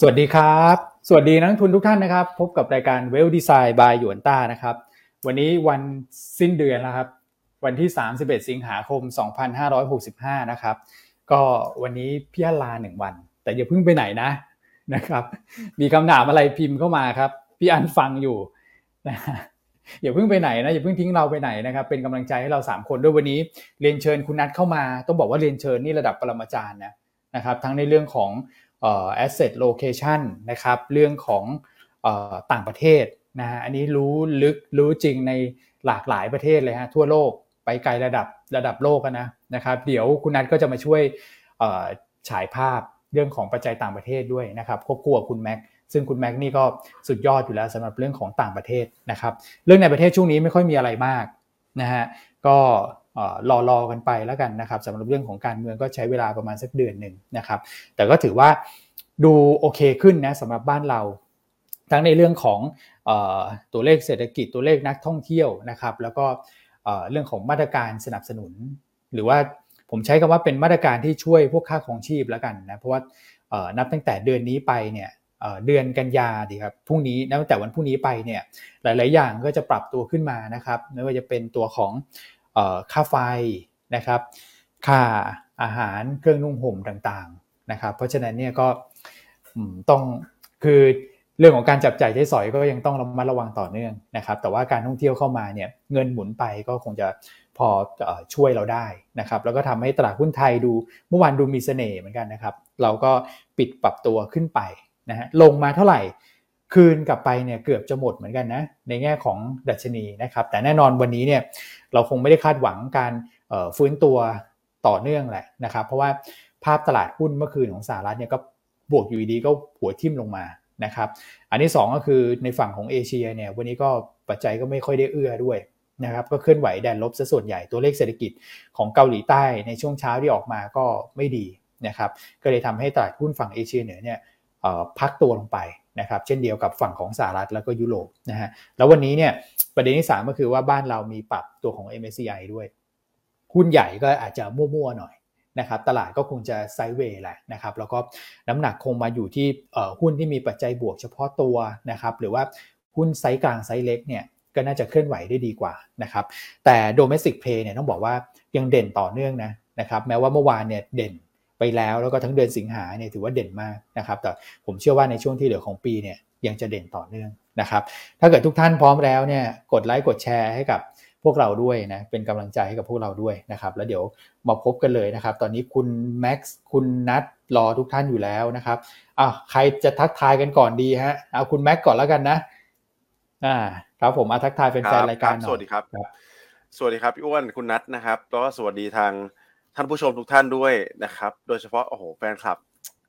สวัสดีครับ สวัสดีนักทุนทุกท่านนะครับ พบกับรายการเวลดีไซน์บายหยวนต้านะครับ วันนี้วันสิ้นเดือนแล้วครับ วันที่ 31 สิงหาคม 2565 นะครับ ก็วันนี้พี่ลาหนึ่งวัน แต่อย่าเพิ่งไปไหนนะนะครับ มีคำถามอะไรพิมพ์เข้ามาครับ พี่อันฟังอยู่นะอย่าเพิ่งไปไหนนะอย่าเพิ่งทิ้งเราไปไหนนะครับเป็นกำลังใจให้เรา 3 คนด้วยวันนี้เรียนเชิญคุณนัทเข้ามา ต้องบอกว่าเรียนเชิญนี่ระดับปรมาจารย์นะนะครับทั้งในเรื่องของ asset location นะครับเรื่องของต่างประเทศนะฮะอันนี้รู้ลึกรู้จริงในหลากหลายประเทศเลยฮะทั่วโลกไปไกลระดับระดับโลกนะนะครับเดี๋ยวคุณนัทก็จะมาช่วยฉายภาพเรื่องของปัจจัยต่างประเทศด้วยนะครับควบคู่กับคุณแม็กซึ่งคุณแม็กนี่ก็สุดยอดอยู่แล้วสำหรับเรื่องของต่างประเทศนะครับเรื่องในประเทศช่วงนี้ไม่ค่อยมีอะไรมากนะฮะก็ รอรอกันไปแล้วกันนะครับสำหรับเรื่องของการเมืองก็ใช้เวลาประมาณสักเดือนหนึ่งนะครับ แต่ก็ถือว่าดูโอเคขึ้นนะสำหรับบ้านเรา ทั้งในเรื่องของตัวเลขเศรษฐกิจตัวเลขนักท่องเที่ยวนะครับ แล้วก็เรื่องของมาตรการสนับสนุน หรือว่าผมใช้คำว่าเป็นมาตรการที่ช่วยพวกค่าของชีพแล้วกันนะเพราะว่านับตั้งแต่เดือนนี้ไปเนี่ยเดือนกันยาดีครับพรุ่งนี้นับตั้งแต่วันพรุ่งนี้ไปเนี่ยหลาย ๆ อย่างก็จะปรับตัวขึ้นมานะครับไม่ว่าจะเป็นตัวของ ค่าไฟนะครับ ค่าอาหารเครื่องนุ่งห่มต่างๆนะครับ เพราะฉะนั้นเนี่ยก็ต้องคือเรื่องของการจับจ่ายใช้สอยก็ยังต้องระมัดระวังต่อเนื่องนะครับ แต่ว่าการท่องเที่ยวเข้ามาเนี่ยเงินหมุนไปก็คงจะพอช่วยเราได้นะครับ แล้วก็ทำให้ตลาดหุ้นไทยดูเมื่อวานดูมีเสน่ห์เหมือนกันนะครับ เราก็ปิดปรับตัวขึ้นไปนะฮะลงมาเท่าไหร่ คืนกลับไปเนี่ยเกือบจะหมดเหมือนกันนะในแง่ของดัชนีนะครับแต่แน่นอนวันนี้เนี่ยเราคงไม่ได้คาดหวังการฟื้นตัวต่อเนื่องแหละนะครับเพราะว่าภาพตลาดหุ้นเมื่อคืนของสหรัฐเนี่ยก็บวกอยู่ดีก็หัวทิ่มลงมานะครับอันที่ 2 ก็คือในฝั่งของเอเชียเนี่ยวันนี้ก็ปัจจัยก็ไม่ค่อยได้เอื้อด้วยนะครับก็เคลื่อนไหวแดนลบซะส่วนใหญ่ตัวเลขเศรษฐกิจของเกาหลีใต้ในช่วงเช้าที่ออกมาก็ไม่ดีนะครับก็เลยทำให้ตลาดหุ้นฝั่งเอเชียเหนือเนี่ยพักตัวลงไป นะครับเช่นเดียวกับฝั่งของสหรัฐแล้วก็ยุโรปนะฮะแล้ววันนี้เนี่ยประเด็นที่ 3 ก็คือว่าบ้านเรามีปรับตัวของ MSCI ด้วย หุ้นใหญ่ก็อาจจะมั่วๆหน่อยนะครับตลาดก็คงจะ sideway แหละนะครับแล้วก็น้ำหนักคงมาอยู่ที่หุ้นที่มีปัจจัยบวกเฉพาะตัวนะครับหรือว่าหุ้นไซส์กลางไซส์เล็กเนี่ยก็น่าจะเคลื่อนไหวได้ดีกว่านะครับแต่โดเมสิกเพย์เนี่ยต้องบอกว่ายังเด่นต่อเนื่องนะนะครับแม้ว่าเมื่อวานเนี่ยเด่น ไปแล้วแล้วก็ทั้งเดือนสิงหาเนี่ยถือว่าเด่นมากนะครับ แต่ผมเชื่อว่าในช่วงที่เหลือของปีเนี่ยยังจะเด่นต่อเนื่องนะครับ ถ้าเกิดทุกท่านพร้อมแล้วเนี่ยกดไลค์กดแชร์ให้กับพวกเราด้วยนะเป็นกำลังใจให้กับพวกเราด้วยนะครับ แล้วเดี๋ยวมาพบกันเลยนะครับ ตอนนี้คุณแม็กซ์คุณนัทรอทุกท่านอยู่แล้วนะครับอะใครจะทักทายกันก่อนดีฮะเอาคุณแม็กก่อนแล้วกันนะอ่าครับผมอาทักทายเป็นแฟนรายการหน่อยสวัสดีครับ สวัสดีครับพี่อ้วนคุณนัทนะครับแล้วก็สวัสดีทาง ท่านผู้ชมทุกท่านด้วยนะครับ โดยเฉพาะโอ้โหแฟนคลับ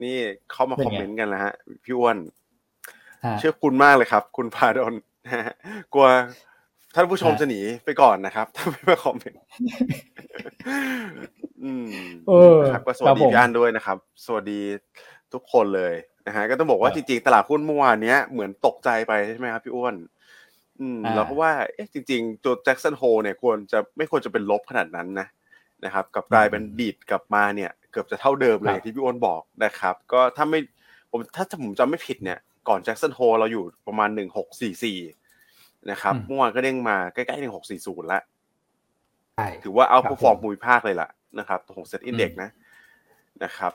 นี่เข้ามาคอมเมนต์กันแล้วฮะพี่อ้วนเชื่อคุณมากเลยครับ คุณพาดนกลัวท่านผู้ชมจะหนีไปก่อนนะครับ ถ้าไม่มาคอมเมนต์อืมครับก็สวัสดีพี่อันด้วยนะครับ สวัสดีทุกคนเลยนะฮะก็ต้องบอกว่าจริงๆ ตลาดหุ้นเมื่อวานนี้เหมือนตกใจไปใช่ไหมครับพี่อ้วน อืมเราก็ว่าเอ๊ะจริง ๆ ตัวแจ็คสันโฮเนี่ยควรจะไม่ควรจะเป็นลบขนาดนั้นนะ นะครับกับกลายเป็นดีดกลับมาเนี่ยเกือบจะเท่าเดิมเลยที่พี่อ้นบอกนะครับก็ถ้าไม่ผมถ้าผมจำไม่ผิดเนี่ยก่อนแจ็คสันโฮเราอยู่ประมาณหนึ่งหกสี่สี่นะครับเมื่อวานก็เด้งมาใกล้ๆหนึ่งหกสี่ศูนย์ละถือว่าเอาผู้ฟอร์มมูลภาคเลยล่ะนะครับของเซ็ตอินเด็กนะนะครับ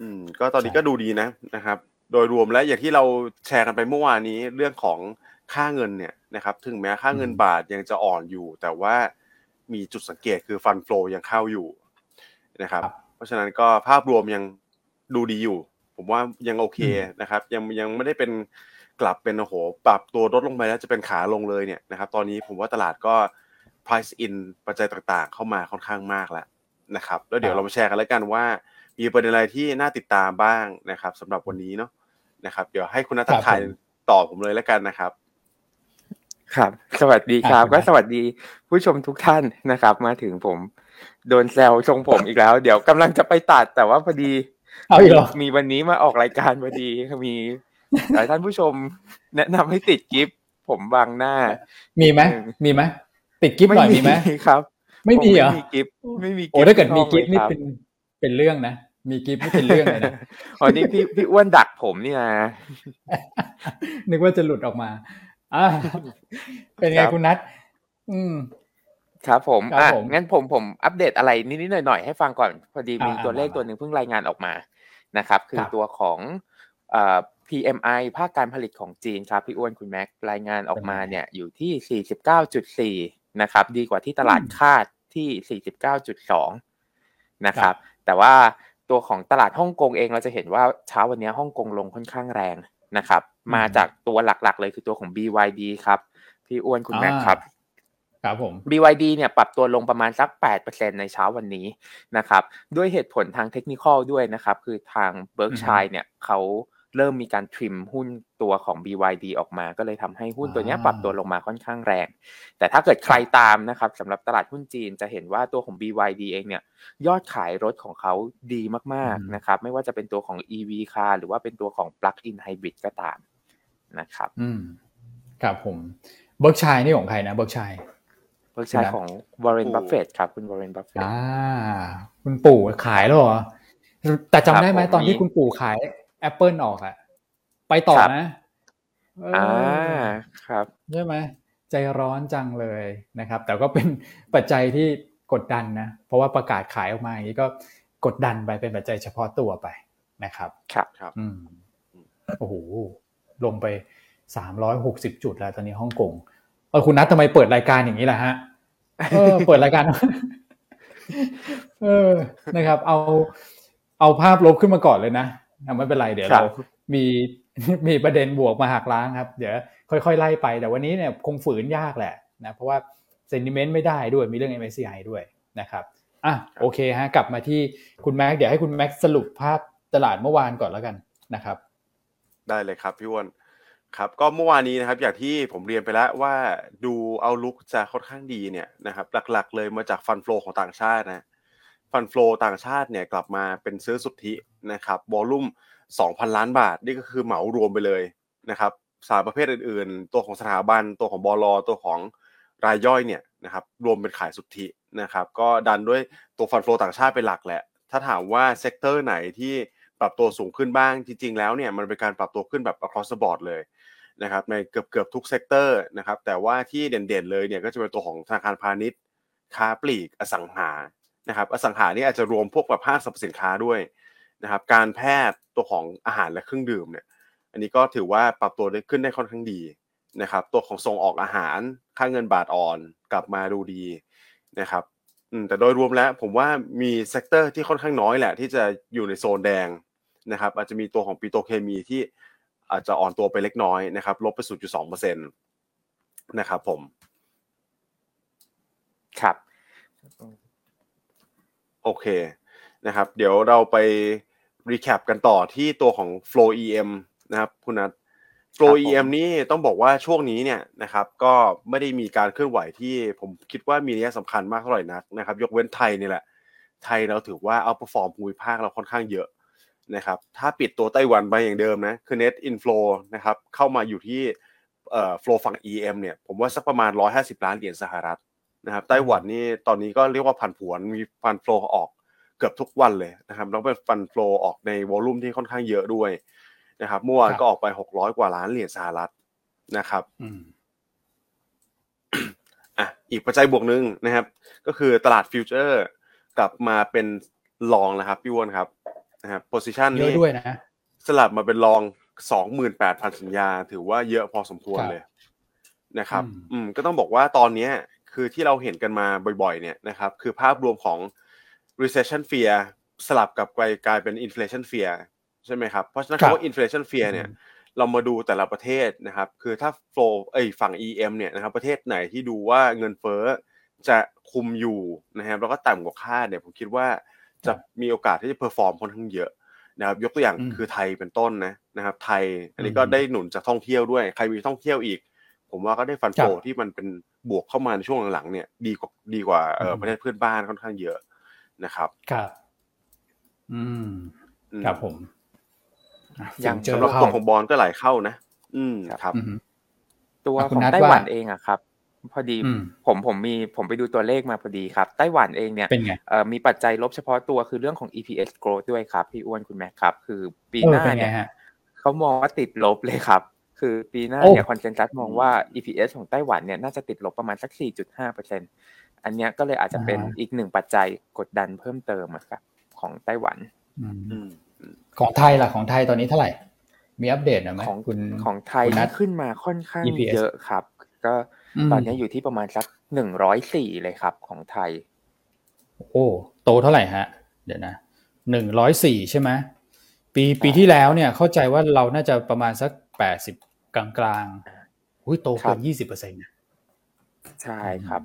อืม ก็ตอนนี้ก็ดูดีนะนะครับ โดยรวมแล้วอย่างที่เราแชร์กันไปเมื่อวานนี้เรื่องของค่าเงินเนี่ยนะครับ ถึงแม้ค่าเงินบาทยังจะอ่อนอยู่ แต่ว่า มีจุดสังเกตคือฟันฟลอยังเข้าอยู่นะครับ เพราะฉะนั้นก็ภาพรวมยังดูดีอยู่ ผมว่ายังโอเคนะครับ ยังยังไม่ได้เป็นกลับเป็นโอ้โหปรับตัวลดลงไปแล้วจะเป็นขาลงเลยเนี่ยนะครับ ตอนนี้ผมว่าตลาดก็ price in ปัจจัยต่างๆ เข้ามาค่อนข้างมากแล้วนะครับ แล้วเดี๋ยวเรามาแชร์กันแล้วกันว่า มีประเด็นอะไรที่น่าติดตามบ้างนะครับสำหรับวันนี้เนาะนะครับ เดี๋ยวให้คุณนัทถ่ายต่อผมเลยแล้วกันนะครับ ครับ สวัสดีครับ ก็สวัสดีผู้ชมทุกท่านนะครับ มาถึงผม โดนแซวชงผมอีกแล้ว เดี๋ยวกำลังจะไปตัดแต่ว่าพอดีมีวันนี้มาออกรายการพอดีมีหลายท่านผู้ชม แนะนำให้ติดกิฟต์ผมบางหน้า มีไหมมีไหมติดกิฟต์หน่อยมีไหมครับ ไม่มีเหรอไม่มีกิฟต์ไม่มีโอ้ถ้าเกิดมีกิฟต์นี่เป็นเป็นเรื่องนะมีกิฟไม่เป็นเรื่องเลยนะอ๋อนี่พี่พี่อ้วนดักผมนี่นะนึกว่าจะหลุดออกมา อ่าเป็นไงคุณนัทอืมครับผมอะงั้นผมผมอัปเดตอะไรนิดๆหน่อยๆให้ฟังก่อนพอดีมีตัวเลขตัวหนึ่งเพิ่งรายงานออกมานะครับ คือตัวของเอ่อ PMI ภาคการผลิตของจีนครับพี่อ้วนคุณแม็กรายงานออกมาเนี่ยอยู่ที่ 49.4 นะครับ ดีกว่าที่ตลาดคาดที่ 49.2 นะครับ แต่ว่าตัวของตลาดฮ่องกงเองเราจะเห็นว่าเช้าวันนี้ฮ่องกงลงค่อนข้างแรงนะครับมาจากตัวหลักๆ เลยคือตัวของ BYD ครับ พี่อ้วนคุณแม็กครับครับผม BYD เนี่ยปรับตัวลงประมาณสัก 8%ในเช้าวันนี้นะครับด้วยเหตุผลทางเทคนิคด้วยนะครับ คือทางเบิร์กชัยเนี่ยเขาเริ่มมีการทริมหุ้นตัวของ BYD ออกมา ก็เลยทำให้หุ้นตัวนี้ปรับตัวลงมาค่อนข้างแรง แต่ถ้าเกิดใครตามนะครับสำหรับตลาดหุ้นจีนจะเห็นว่าตัวของ BYD เองเนี่ยยอดขายรถของเขาดีมากๆนะครับ ไม่ว่าจะเป็นตัวของ EV car หรือว่าเป็นตัวของ plug-in hybrid ก็ตาม นะครับ อืมครับผมBerkshire นี่ของใครนะ Berkshire Berkshire ของวอร์เรนบัฟเฟตครับ คุณวอร์เรนบัฟเฟตอ่า คุณปู่ขายแล้วเหรอแต่จำได้ไหมตอนที่คุณปู่ขาย Apple ออกอะไปต่อนะอ่าครับใช่ไหมใจร้อนจังเลยนะครับ แต่ก็เป็นปัจจัยที่กดดันนะ เพราะว่าประกาศขายออกมาอย่างนี้ก็กดดันไปเป็นปัจจัยเฉพาะตัวไปนะครับ ครับครับ อืมโอ้โห ลงไปสามร้อยหกสิบจุดแล้วตอนนี้ฮ่องกงเออคุณนัททำไมเปิดรายการอย่างนี้ล่ะฮะเออเปิดรายการเออนะครับ เอาเอาภาพลบขึ้นมาก่อนเลยนะไม่เป็นไรเดี๋ยวเรามีมีประเด็นบวกมาหักล้างครับ เดี๋ยวค่อยๆไล่ไปแต่วันนี้เนี่ยคงฝืนยากแหละนะเพราะว่าเซนติเมนต์ไม่ได้ด้วยมีเรื่อง MSCI ด้วยนะครับอะโอเคฮะกลับมาที่คุณแม็กเดี๋ยวให้คุณแม็กสรุปภาพตลาดเมื่อวานก่อนแล้วกันนะครับ ได้เลยครับพี่วอนครับก็เมื่อวานนี้นะครับอย่างที่ผมเรียนไปแล้วว่าดูเอาลุกจะค่อนข้างดีเนี่ยนะครับหลักๆ เลยมาจากฟันฟลอของต่างชาตินะฟันฟลอต่างชาติเนี่ยกลับมาเป็นซื้อสุทธินะครับวอลุ่ม 2,000 ล้านบาท นี่ก็คือเหมารวมไปเลยนะครับสารประเภทอื่นๆ ตัวของสถาบันตัวของบลตัวของรายย่อยเนี่ยนะครับรวมเป็นขายสุทธินะครับก็ดันด้วยตัว fund flow ต่างชาติเป็นหลักแหละ ถ้าถามว่า sector ไหนที่ ปรับตัวสูงขึ้นบ้าง จริง ๆ แล้วเนี่ยมันเป็นการปรับตัวขึ้นแบบ across the board เลยนะครับในเกือบเกือบทุก sector นะครับแต่ว่าที่เด่นๆเลยเนี่ยก็จะเป็นตัวของธนาคารพาณิชย์ ค้าปลีกอสังหานะครับอสังหานี่อาจจะรวมพวกแบบห้างสรรพสินค้าด้วยนะครับการแพทย์ตัวของอาหารและเครื่องดื่มเนี่ยอันนี้ก็ถือว่าปรับตัวได้ขึ้นได้ค่อนข้างดีนะครับตัวของส่งออกอาหารค่าเงินบาทอ่อนกลับมาดูดีนะครับแต่โดยรวมแล้วผมว่ามี sector ที่ค่อนข้างน้อยแหละ ที่จะอยู่ในโซนแดง นะครับอาจจะมีตัวของปิโตเคมีที่อาจจะอ่อนตัวไปเล็กน้อยนะครับลบไป0.2%นะครับผมครับโอเคนะครับ เดี๋ยวเราไป recap กันต่อที่ตัวของ Flow EM นะครับคุณนัท Flow EM นี่ต้องบอกว่าช่วงนี้เนี่ยนะครับ ก็ไม่ได้มีการเคลื่อนไหวที่ผมคิดว่ามีนัยสำคัญมากเท่าไหร่นักนะครับ ยกเว้นไทยนี่แหละ ไทยเราถือว่า outperform ภูมิภาคเราค่อนข้างเยอะ นะครับถ้าปิดตัวไต้หวันไปอย่างเดิมนะคือ net inflow นะครับเข้ามาอยู่ที่เอ่อ flow ฝั่ง EM เนี่ยผมว่าสักประมาณ 150 ล้านเหรียญสหรัฐนะครับไต้หวันนี่ตอนนี้ก็เรียกว่าผันผวนมี fund flow ออกเกือบทุกวันเลยนะครับแล้วเป็น fund flow ออกใน volume ที่ค่อนข้างเยอะด้วยนะครับเมื่อวานก็ออกไป 600 กว่าล้านเหรียญสหรัฐนะครับอะอีกปัจจัยบวกหนึ่งนะครับ ก็คือตลาด future กลับมาเป็น long นะครับพี่วอนครับ นะครับ position นี้ด้วยนะ สลับมาเป็น long สองหมื่นแปดพันสัญญา ถือว่าเยอะพอสมควรเลยนะครับ อืมก็ต้องบอกว่าตอนนี้คือที่เราเห็นกันมาบ่อยๆ เนี่ยนะครับ คือภาพรวมของ recession fear สลับกับกลายเป็น inflation fear ใช่ไหมครับ เพราะฉะนั้นคำว่า inflation fear เนี่ย เรามาดูแต่ละประเทศนะครับ คือถ้า flow เอ้ยฝั่ง EM เนี่ยนะครับ ประเทศไหนที่ดูว่าเงินเฟ้อจะคุมอยู่นะครับ แล้วก็ต่ำกว่าคาดเนี่ย ผมคิดว่า จะมีโอกาสที่จะ perform ค่อนข้างเยอะนะครับยกตัวอย่างคือไทยเป็นต้นนะนะครับ ไทยอันนี้ก็ได้หนุนจากท่องเที่ยวด้วยใครมีท่องเที่ยวอีก ผมว่าก็ได้ฟันโฟที่มันเป็นบวกเข้ามาในช่วงหลังๆเนี่ยดีกว่าดีกว่าเออประเทศเพื่อนบ้านค่อนข้างเยอะนะครับครับ อืมครับผมอย่างสำหรับตัวของบอลก็ไหลเข้านะ อืมครับ ตัวของไต้หวันเองอะครับ พอดีผมผมมีผมไปดูตัวเลขมาพอดีครับ ไต้หวันเองเนี่ยเป็นไงมีปัจจัยลบเฉพาะตัวคือเรื่องของ EPS growth ด้วยครับ พี่อ้วนคุณแม็กครับ คือปีหน้าเนี่ยเขามองว่าติดลบเลยครับ คือปีหน้าเนี่ย consensus มองว่า EPS ของไต้หวันเนี่ยน่าจะติดลบประมาณสัก 4.5เปอร์เซ็นอันนี้ก็เลยอาจจะเป็นอีกหนึ่งปัจจัยกดดันเพิ่มเติมครับของไต้หวันของไทยล่ะของไทยตอนนี้เท่าไหร่ มีอัปเดตไหมของคุณของไทยขึ้นมาค่อนข้างเยอะครับ ก็ ตอนนี้อยู่ที่ประมาณสักหนึ่งร้อยสี่เลยครับของไทย โอ้โตเท่าไหร่ฮะ เดี๋ยวนะหนึ่งร้อยสี่ใช่ไหมปีปีที่แล้วเนี่ยเข้าใจว่าเราน่าจะประมาณสักแปดสิบกลางกลางอุ้ยโตเกินยี่สิบเปอร์เซ็นต์ใช่ครับ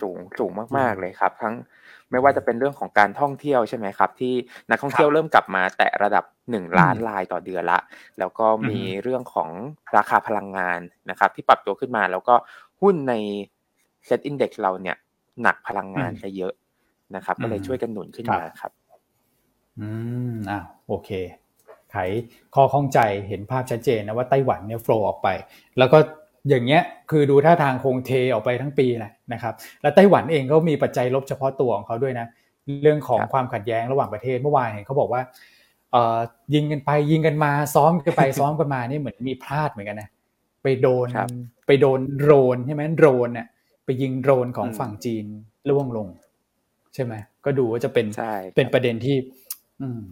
สูงสูงมากๆเลยครับ ทั้งไม่ว่าจะเป็นเรื่องของการท่องเที่ยวใช่ไหมครับ ที่นักท่องเที่ยวเริ่มกลับมาแตะระดับหนึ่งล้านรายต่อเดือนละ แล้วก็มีเรื่องของราคาพลังงานนะครับ ที่ปรับตัวขึ้นมาแล้วก็ หุ้นในเซ็ตอินดี x เราเนี่ย หนักพลังงานซะเยอะนะครับ ก็เลยช่วยกันหนุนขึ้นมาครับ อืมอ่าโอเค ไขข้อข้องใจเห็นภาพชัดเจนนะว่าไต้หวันเนี่ย flow ออกไป แล้วก็อย่างเงี้ยคือดูท่าทางคงเทออกไปทั้งปีแหละนะครับ และไต้หวันเองก็มีปัจจัยลบเฉพาะตัวของเขาด้วยนะ เรื่องของความขัดแย้งระหว่างประเทศเมื่อวานเห็นเขาบอกว่าเอ่อยิงกันไปยิงกันมาซ้อมกันไปซ้อมกันมานี่เหมือนมีพลาดเหมือนกันนะ ไปโดนไปโดนโดรนใช่ไหมโดรนเนี่ยไปยิงโดรนของฝั่งจีนล่วงลง ใช่ไหมก็ดูว่าจะเป็นเป็นประเด็นที่ อืม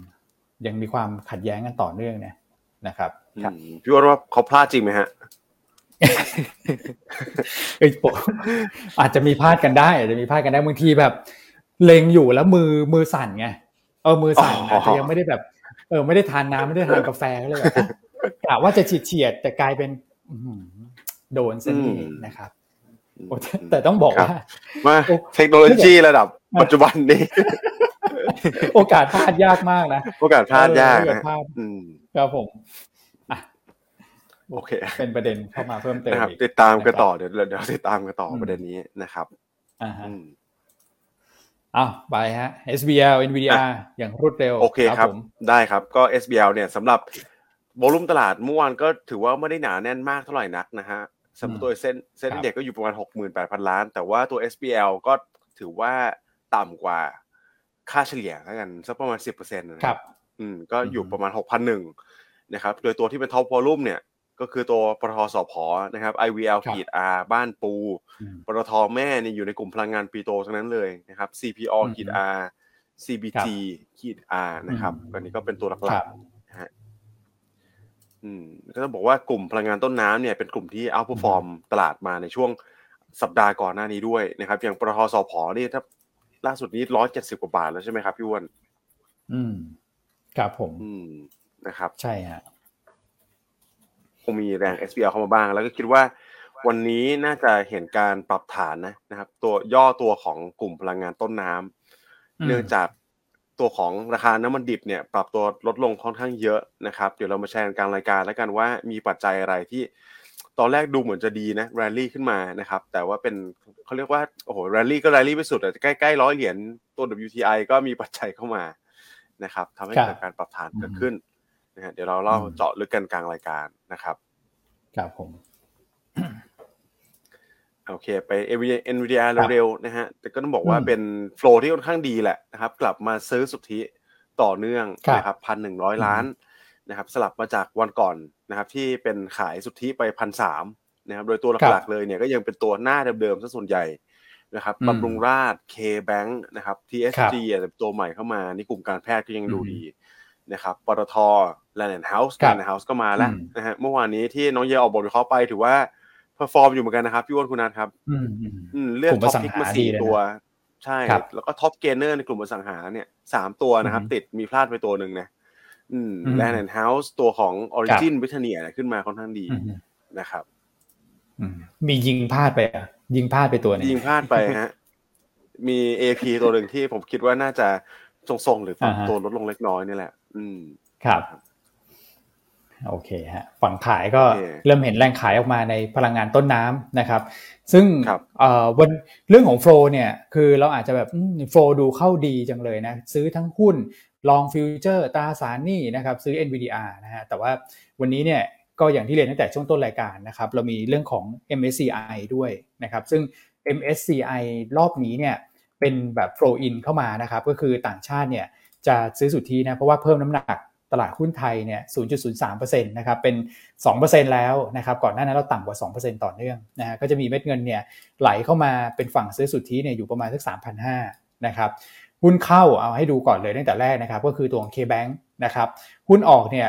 ยังมีความขัดแย้งกันต่อเนื่องเนี่ยนะครับพี่ว่าเขาพลาดจริงไหมฮะเอ้ยอาจจะมีพลาดกันได้ อาจจะมีพลาดกันได้บางทีแบบ เล็งอยู่แล้วมือมือสั่นไงเออมือสั่นอาจจะยังไม่ได้แบบ เออ ไม่ได้ทานน้ำไม่ได้ทานกาแฟก็เลยแบบกะว่าจะฉีดเฉียดแต่กลายเป็น โดนซะนี่นะครับแต่ต้องบอกว่ามาเทคโนโลยีระดับปัจจุบันนี้ โอกาสพลาดยากมากนะ โอกาสพลาดยากครับผมโอเค เป็นประเด็นเข้ามาเพิ่มเติมนะครับ ติดตามกันต่อเดี๋ยวเดี๋ยวติดตามกันต่อประเด็นนี้นะครับอ่าฮะอ้าวไปฮะ SBL NVIDIA อย่างรวดเร็วโอเคครับ ได้ครับก็ SBL เนี่ยสำหรับ โวลุ่มตลาดเมื่อวานก็ถือว่าไม่ได้หนาแน่นมากเท่าไหร่นักนะฮะสำหรับตัวเส้นเส้นเด็กก็อยู่ประมาณหกหมื่นแปดพันล้าน แต่ว่าตัว SBL ก็ถือว่าต่ำกว่าค่าเฉลี่ยแล้วกันสักประมาณสิบเปอร์เซ็นต์นะครับ อืมก็อยู่ประมาณหกพันหนึ่งนะครับ โดยตัวที่เป็นท็อปวอลุ่มเนี่ยก็คือตัวปตทสพนะครับ IVL ขีด R บ้านปู ปตทแม่นี่อยู่ในกลุ่มพลังงานปีโตทั้งนั้นเลยนะครับ CPO ขีด R CBT ขีด R นะครับอันนี้ก็เป็นตัวหลักๆนะฮะ อืมก็ต้องบอกว่ากลุ่มพลังงานต้นน้ำเนี่ยเป็นกลุ่มที่เอาพอฟอร์มตลาดมาในช่วงสัปดาห์ก่อนหน้านี้ด้วยนะครับ อย่างปตทสพนี่ถ้าล่าสุดนี้ร้อยเจ็ดสิบกว่าบาทแล้วใช่ไหมครับพี่อ้วนอืมครับผม อืมนะครับ ใช่ฮะงมีแรง SBL เข้ามาบ้าง แล้วก็คิดว่าวันนี้น่าจะเห็นการปรับฐานนะนะครับ ตัวย่อตัวของกลุ่มพลังงานต้นน้ำเนื่องจาก ตัวของราคาน้ำมันดิบเนี่ยปรับตัวลดลงค่อนข้างเยอะนะครับเดี๋ยวเรามาแชร์กลางรายการแล้วกันว่ามีปัจจัยอะไรที่ตอนแรกดูเหมือนจะดีนะแรลลี่ขึ้นมานะครับแต่ว่าเป็นเขาเรียกว่าโอ้โหแรลลี่ก็แรลลี่ไปสุดแต่ใกล้ๆร้อยเหรียญตัว WTI ก็มีปัจจัยเข้ามานะครับทำให้เกิดการปรับฐานเกิดขึ้นนะฮะเดี๋ยวเราเล่าเจาะลึกกันกลางรายการนะครับครับผม โอเคไป NVIDIA เร็วๆนะฮะแต่ก็ต้องบอกว่าเป็นโฟลที่ค่อนข้างดีแหละนะครับ กลับมาซื้อสุทธิต่อเนื่องนะครับพันหนึ่งร้อยล้านนะครับ สลับมาจากวันก่อนนะครับ ที่เป็นขายสุทธิไปพันสามนะครับ โดยตัวหลักๆเลยเนี่ยก็ยังเป็นตัวหน้าเดิมๆซะส่วนใหญ่นะครับบำรุงราษฎร์ K-Bank นะครับ TSG ตัวใหม่เข้ามานี่กลุ่มการแพทย์ก็ยังดูดีนะครับปตทแลนด์เฮาส์แลนด์เฮาส์ก็มาแล้วนะฮะเมื่อวานนี้ที่น้องเยออกบทวิเคราะห์ไปถือว่า perform อยู่เหมือนกันนะครับ พี่อ้วนคุณนัทครับเลือก top pick มาสี่ตัว ใช่ แล้วก็ top gainer ในกลุ่มอสังหาเนี่ยสามตัวนะครับ ติดมีพลาดไปตัวหนึ่งนะแลนด์เฮาส์ตัวของออริจิ้นบริทาเนียขึ้นมาค่อนข้างดีนะครับมียิงพลาดไปอะ ยิงพลาดไปตัวนึงยิงพลาดไปฮะ มีเอพีตัวหนึ่งที่ผมคิดว่าน่าจะทรงๆหรือตัวลดลงเล็กน้อยนี่แหละ อืมครับ โอเคฮะฝั่งขายก็เริ่มเห็นแรงขายออกมาในพลังงานต้นน้ำนะครับ ซึ่งวันเรื่องของ flow เนี่ยคือเราอาจจะแบบ flow ดูเข้าดีจังเลยนะซื้อทั้งหุ้น long futures ตราสารหนี้นะครับซื้อ NVDR นะฮะแต่ว่าวันนี้เนี่ยก็อย่างที่เรียนตั้งแต่ช่วงต้นรายการนะครับเรามีเรื่องของ MSCI ด้วยนะครับซึ่ง MSCI รอบนี้เนี่ยเป็นแบบ flow in เข้ามานะครับก็คือต่างชาติเนี่ยจะซื้อสุทธินะเพราะว่าเพิ่มน้ำหนัก ตลาดหุ้นไทยเนี่ย 0.03%นะครับ เป็น 2%แล้วนะครับ ก่อนหน้านั้นเราต่ำกว่า 2%ต่อเนื่องนะฮะ ก็จะมีเม็ดเงินเนี่ยไหลเข้ามาเป็นฝั่งซื้อสุทธิเนี่ยอยู่ประมาณสัก 3,500 นะครับหุ้นเข้าเอาให้ดูก่อนเลยตั้งแต่แรกนะครับ ก็คือตัวของ K-Bank นะครับ หุ้นออกเนี่ย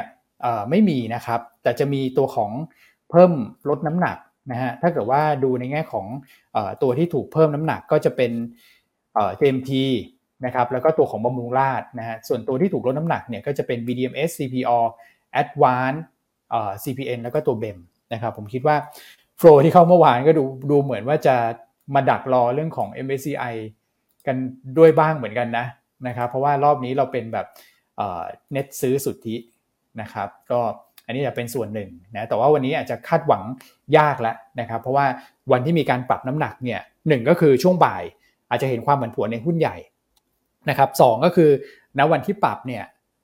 ไม่มีนะครับ แต่จะมีตัวของเพิ่มลดน้ำหนักนะฮะ ถ้าเกิดว่าดูในแง่ของตัวที่ถูกเพิ่มน้ำหนักก็จะเป็น JMT นะครับแล้วก็ตัวของบำรุงราชนะฮะส่วนตัวที่ถูกลดน้ำหนักเนี่ยก็จะเป็น BDMs CPO Advance CPN แล้วก็ตัว BEM นะครับผมคิดว่าโฟลที่เข้าเมื่อวานก็ดูดูเหมือนว่าจะมาดักรอเรื่องของ MSCI กันด้วยบ้างเหมือนกันนะนะครับเพราะว่ารอบนี้เราเป็นแบบเน็ตซื้อสุทธินะครับก็อันนี้จะเป็นส่วนหนึ่งนะแต่ว่าวันนี้อาจจะคาดหวังยากแล้วนะครับเพราะว่าวันที่มีการปรับน้ำหนักเนี่ยหนึ่งก็คือช่วงบ่ายอาจจะเห็นความผันผวนในหุ้นใหญ่ นะครับสก็คือณวันที่ปรับเนี่ย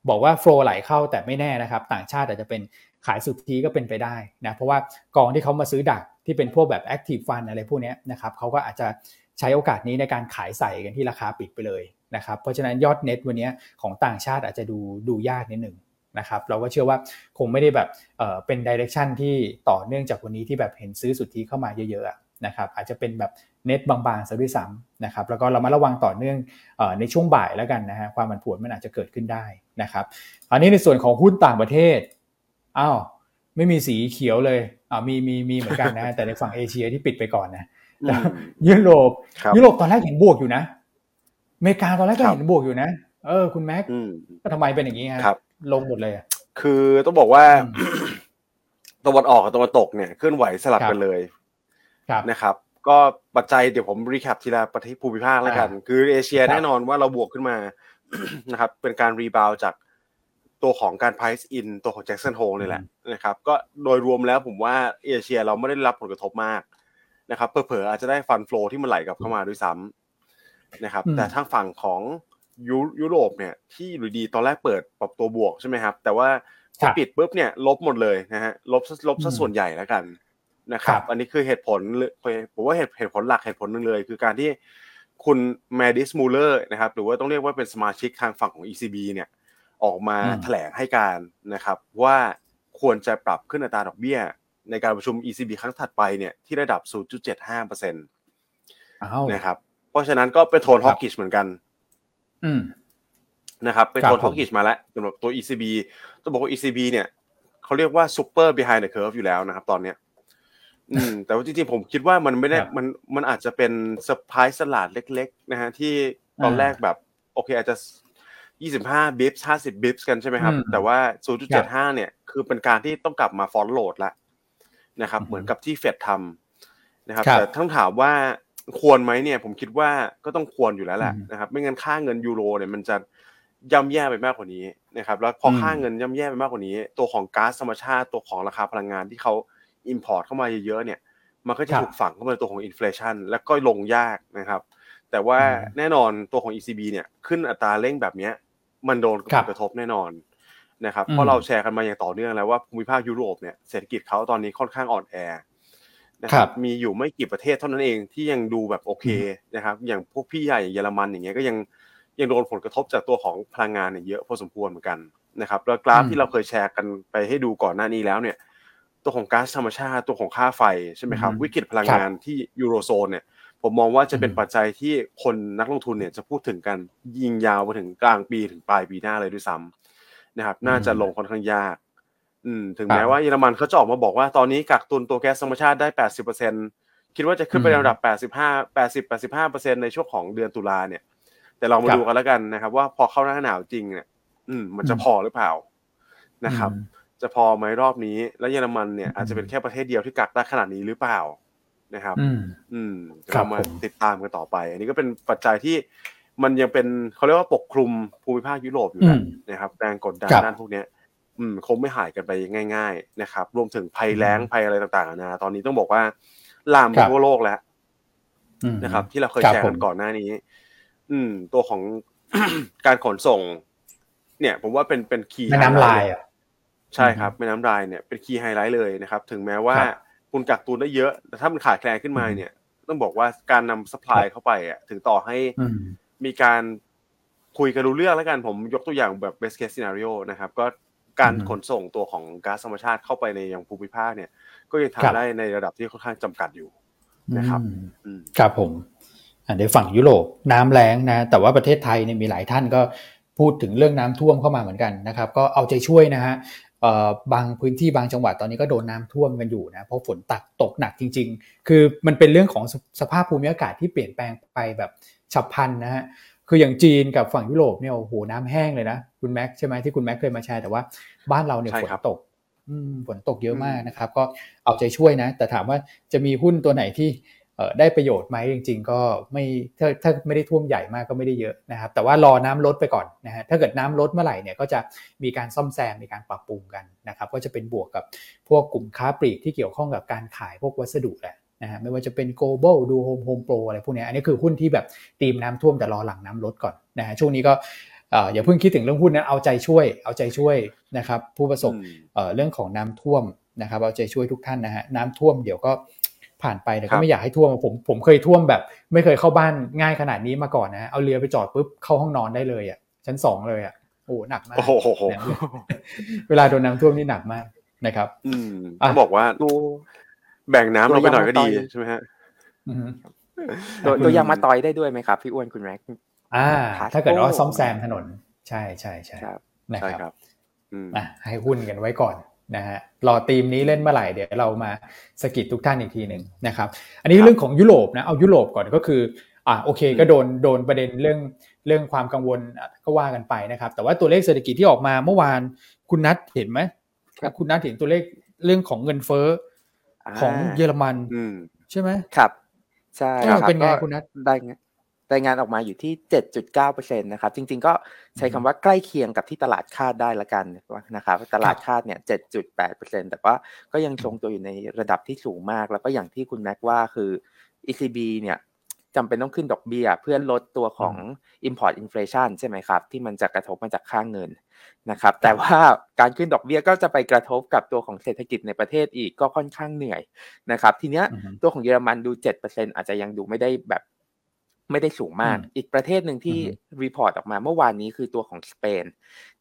บอกว่าโฟล์ไหลเข้าแต่ไม่แน่นะครับ ต่างชาติอาจจะเป็นขายสุทธิก็เป็นไปได้นะเพราะว่ากองที่เขามาซื้อดักที่เป็นพวกแบบ Active Fund อะไรพวกนี้นะครับเขาก็อาจจะใช้โอกาสนี้ในการขายใส่กันที่ราคาปิดไปเลยนะครับเพราะฉะนั้นยอดเน็ตวันนี้ของต่างชาติอาจจะดูดูยากนิดหนึ่งนะครับเราก็เชื่อว่าคงไม่ได้แบบเเป็นดิเรกชันที่ต่อเนื่องจากวันนี้ที่แบบเห็นซื้อสุทธิเข้ามาเยอะๆนะครับอาจจะเป็นแบบ เน็ตบางๆซะด้วยซ้ำนะครับแล้วก็เรามาระวังต่อเนื่องในช่วงบ่ายแล้วกันนะฮะความผันผวนมันอาจจะเกิดขึ้นได้นะครับอันนี้ในส่วนของหุ้นต่างประเทศอ้าวไม่มีสีเขียวเลยอ่ามีมีมีเหมือนกันนะแต่ในฝั่งเอเชียที่ปิดไปก่อนนะยุโรปยุโรปตอนแรกเห็นบวกอยู่นะอเมริกาตอนแรกก็เห็นบวกอยู่นะ เออ คุณแม็กก็ทำไมเป็นอย่างนี้ฮะลงหมดเลยคือต้องบอกว่าตะวันออกกับตะวันตกเนี่ยเคลื่อนไหวสลับกันเลยนะครับ ก็ปัจจัยเดี๋ยวผม recap ทีละประเทศภูมิภาคแล้วกัน คือเอเชียแน่นอนว่าเราบวกขึ้นมานะครับ เป็นการ rebound จากตัวของการ price in ตัวของ Jackson Hole นี่แหละนะครับ ก็โดยรวมแล้วผมว่าเอเชียเราไม่ได้รับผลกระทบมากนะครับเผลอๆอาจจะได้ฟันฟลอที่มันไหลกลับเข้ามาด้วยซ้ำนะครับ แต่ทางฝั่งของยุยุโรปเนี่ย ที่อยู่ดีตอนแรกเปิดปรับตัวบวกใช่ไหมครับ แต่ว่าพอปิดปุ๊บเนี่ยลบหมดเลยนะฮะลบลบซะส่วนใหญ่แล้วกัน นะครับ อันนี้คือเหตุผลผมว่าเหตุเหตุผลหลักเหตุผลหนึ่งเลย คือการที่คุณแมดิสมูลเลอร์นะครับ หรือว่าต้องเรียกว่าเป็นสมาชิกทางฝั่งของ ECB เนี่ย ออกมาแถลงให้การนะครับ ว่าควรจะปรับขึ้นอัตราดอกเบี้ย ในการประชุม ECB ครั้งถัดไปเนี่ยที่ระดับ 0.75%นะครับ เพราะฉะนั้นก็เป็นโทน hawkish เหมือนกันนะครับเป็นโทน hawkish มาแล้วสำหรับตัว ECB ต้องบอกว่า ECB เนี่ยเขาเรียกว่า super behind the curve อยู่แล้วนะครับ ตอนเนี้ย อืมแต่ว่าจริงๆผมคิดว่ามันไม่ได้มันมันอาจจะเป็นเซอร์ไพรส์สลัดเล็ก ๆ นะฮะที่ตอนแรกแบบโอเคอาจจะยี่สิบห้า bip ห้าสิบ bip กันใช่ไหมครับ แต่ว่าศูนย์จุดเจ็ดห้าเนี่ย คือเป็นการที่ต้องกลับมา front load ละนะครับ เหมือนกับที่เฟดทำนะครับ แต่ต้องถามว่าควรไหมเนี่ย ผมคิดว่าก็ต้องควรอยู่แล้วแหละนะครับ ไม่งั้นค่าเงินยูโรเนี่ยมันจะย่ำแย่ไปมากกว่านี้นะครับ แล้วพอค่าเงินย่ำแย่ไปมากกว่านี้ ตัวของก๊าซธรรมชาติตัวของราคาพลังงานที่เขา import เข้ามาเยอะๆเนี่ย มันก็จะถูกฝังเข้ามาในตัวของ inflation แล้วก็ลงยากนะครับ แต่ว่าแน่นอนตัวของ ECB เนี่ยขึ้นอัตราเร่งแบบนี้มันโดนผลกระทบแน่นอนนะครับเพราะเราแชร์กันมาอย่างต่อเนื่องแล้วว่าภูมิภาคยุโรปเนี่ยเศรษฐกิจเขาตอนนี้ค่อนข้างอ่อนแอนะครับมีอยู่ไม่กี่ประเทศเท่านั้นเองที่ยังดูแบบโอเคนะครับอย่างพวกพี่ใหญ่เยอรมันอย่างเงี้ยก็ยังยังโดนผลกระทบจากตัวของพลังงานเนี่ยเยอะพอสมควรเหมือนกันนะครับแล้วกราฟที่เราเคยแชร์กันไปให้ดูก่อนหน้านี้แล้วเนี่ย ตัวของก๊าซธรรมชาติตัวของค่าไฟใช่ไหมครับ วิกฤตพลังงานที่ยูโรโซนเนี่ยผมมองว่าจะเป็นปัจจัยที่คนนักลงทุนเนี่ยจะพูดถึงกันยิงยาวไปถึงกลางปีถึงปลายปีหน้าเลยด้วยซ้ำนะครับ น่าจะลงค่อนข้างยาก อืม ถึงแม้ว่าเยอรมันเขาจะออกมาบอกว่าตอนนี้กักตุนตัวแก๊สธรรมชาติได้แปดสิบเปอร์เซ็นคิดว่าจะขึ้นไประดับแปดสิบห้าแปดสิบแปดสิบห้าเปอร์เซ็นในช่วงของเดือนตุลาเนี่ย แต่เรามาดูกันแล้วกันนะครับ ว่าพอเข้าหน้าหนาวจริงเนี่ย อืม มันจะพอหรือเปล่านะครับ จะพอไหมรอบนี้ แล้วเยอรมันเนี่ยอาจจะเป็นแค่ประเทศเดียวที่กักได้ขนาดนี้หรือเปล่านะครับ อืมเรามาติดตามกันต่อไป อันนี้ก็เป็นปัจจัยที่มันยังเป็นเขาเรียกว่าปกคลุมภูมิภาคยุโรปอยู่นะครับแรงกดดันด้านพวกนี้อืมคงไม่หายกันไปง่าย ๆ นะครับ รวมถึงภัยแล้งภัยอะไรต่างๆนะตอนนี้ต้องบอกว่าลามไปทั่วโลกแล้วนะครับ ที่เราเคยแชร์กันก่อนหน้านี้ อืม ตัวของการขนส่ง เนี่ย ผมว่าเป็นเป็น key แม่น้ำไรน์อะ ใช่ครับแม่น้ำไรน์เนี่ยเป็น key highlight เลยนะครับ ถึงแม้ว่าคุณกักตุนได้เยอะ แต่ถ้ามันขาดแคลนขึ้นมาเนี่ย ต้องบอกว่าการนำ supply เข้าไปอะถึงต่อให้มีการคุยกันรู้เรื่องแล้วกันผมยกตัวอย่างแบบ best case scenario นะครับ ก็การขนส่งตัวของก๊าซธรรมชาติเข้าไปในยังภูมิภาคเนี่ย ก็ยังทำได้ในระดับที่ค่อนข้างจำกัดอยู่นะครับครับผมในฝั่งยุโรปน้ำแรงนะ แต่ว่าประเทศไทยเนี่ยมีหลายท่านก็พูดถึงเรื่องน้ำท่วมเข้ามาเหมือนกันนะครับ ก็เอาใจช่วยนะฮะ บางพื้นที่บางจังหวัดตอนนี้ก็โดนน้าท่วมกันอยู่นะเพราะฝนตักตกหนักจริง ๆ คือมันเป็นเรื่องของสภาพภูมิอากาศที่เปลี่ยนแปลงไปแบบฉับพลันนะฮะคืออย่างจีนกับฝั่งยุโรปเนี่ยโอ้โหน้ำแห้งเลยนะคุณแม็กใช่ไหมที่คุณแม็กเคยมาแชร์แต่ว่าบ้านเราเนี่ยฝนตกฝนตกเยอะมากนะครับ ก็เอาใจช่วยนะ แต่ถามว่าจะมีหุ้นตัวไหนที่ ได้ประโยชน์ไหมจริง ๆ ก็ไม่ถ้าถ้าไม่ได้ท่วมใหญ่มากก็ไม่ได้เยอะนะครับ แต่ว่ารอน้ำลดไปก่อนนะฮะถ้าเกิดน้ำลดเมื่อไหร่เนี่ยก็จะมีการซ่อมแซมมีการปรับปรุงกันนะครับก็จะเป็นบวกกับพวกกลุ่มค้าปลีกที่เกี่ยวข้องกับการขายพวกวัสดุแหละนะฮะไม่ว่าจะเป็น global ดู home home pro อะไรพวกนี้อันนี้คือหุ้นที่แบบตีมน้ำท่วมแต่รอหลังน้ำลดก่อนนะฮะช่วงนี้ก็อย่าเพิ่งคิดถึงเรื่องหุ้นนะเอาใจช่วย เอาใจช่วยนะครับผู้ประสบเรื่องของน้ำท่วมนะครับเอาใจช่วยทุกท่านนะฮะน้ำท่วมเดี๋ยวก็ ผ่านไปแต่ก็ไม่อยากให้ท่วมผมผมเคยท่วมแบบ ไม่เคยเข้าบ้านง่ายขนาดนี้มาก่อนนะเอาเรือไปจอดปุ๊บเข้าห้องนอนได้เลยอะชั้นสองเลยอะโอ้หนักมากเวลาโดนน้าท่วมนี่หนักมากนะครับ อืมต้องบอกว่าแบ่งน้ำเราไปหน่อยก็ดีใช่ไหมฮะตัวตัวยางมาตอยได้ด้วยไหมครับ พี่อ้วนคุณแม็กอ่า ถ้าเกิดว่าซ่อมแซมถนน ใช่ใช่ใช่นะครับอะให้หุ้นกันไว้ก่อน นะฮะรอทีมนี้เล่นเมื่อไหร่เดี๋ยวเรามาสกิดทุกท่านอีกทีหนึ่งนะครับ อันนี้เรื่องของยุโรปนะเอายุโรปก่อนก็คืออ่าโอเคก็โดนโดนประเด็นเรื่องเรื่องความกังวลก็ว่ากันไปนะครับ แต่ว่าตัวเลขเศรษฐกิจที่ออกมาเมื่อวานคุณนัทเห็นไหมคุณนัทเห็นตัวเลขเรื่องของเงินเฟ้อของเยอรมันใช่ไหมครับใช่ครับเป็นไงคุณนัทได้ไง รายงานออกมาอยู่ที่ 7.9%นะครับ จริง ๆ ก็ใช้คำว่าใกล้เคียงกับที่ตลาดคาดได้ละกันนะครับตลาดคาดเนี่ย 7.8%แต่ว่าก็ยังทรงตัวอยู่ในระดับที่สูงมาก แล้วก็อย่างที่คุณแม็กว่าคือ ECB เนี่ยจำเป็นต้องขึ้นดอกเบี้ยเพื่อลดตัวของ import inflation ใช่ไหมครับ ที่มันจะกระทบมาจากค่างเงินนะครับ แต่ว่าการขึ้นดอกเบี้ยก็จะไปกระทบกับตัวของเศรษฐกิจในประเทศอีกก็ค่อนข้างเหนื่อยนะครับ ทีเนี้ยตัวของเยอรมันดู 7%อาจจะยังดูไม่ได้แบบ ไม่ได้สูงมาก อีกประเทศหนึ่งที่ report ออกมาเมื่อวานนี้คือตัวของสเปน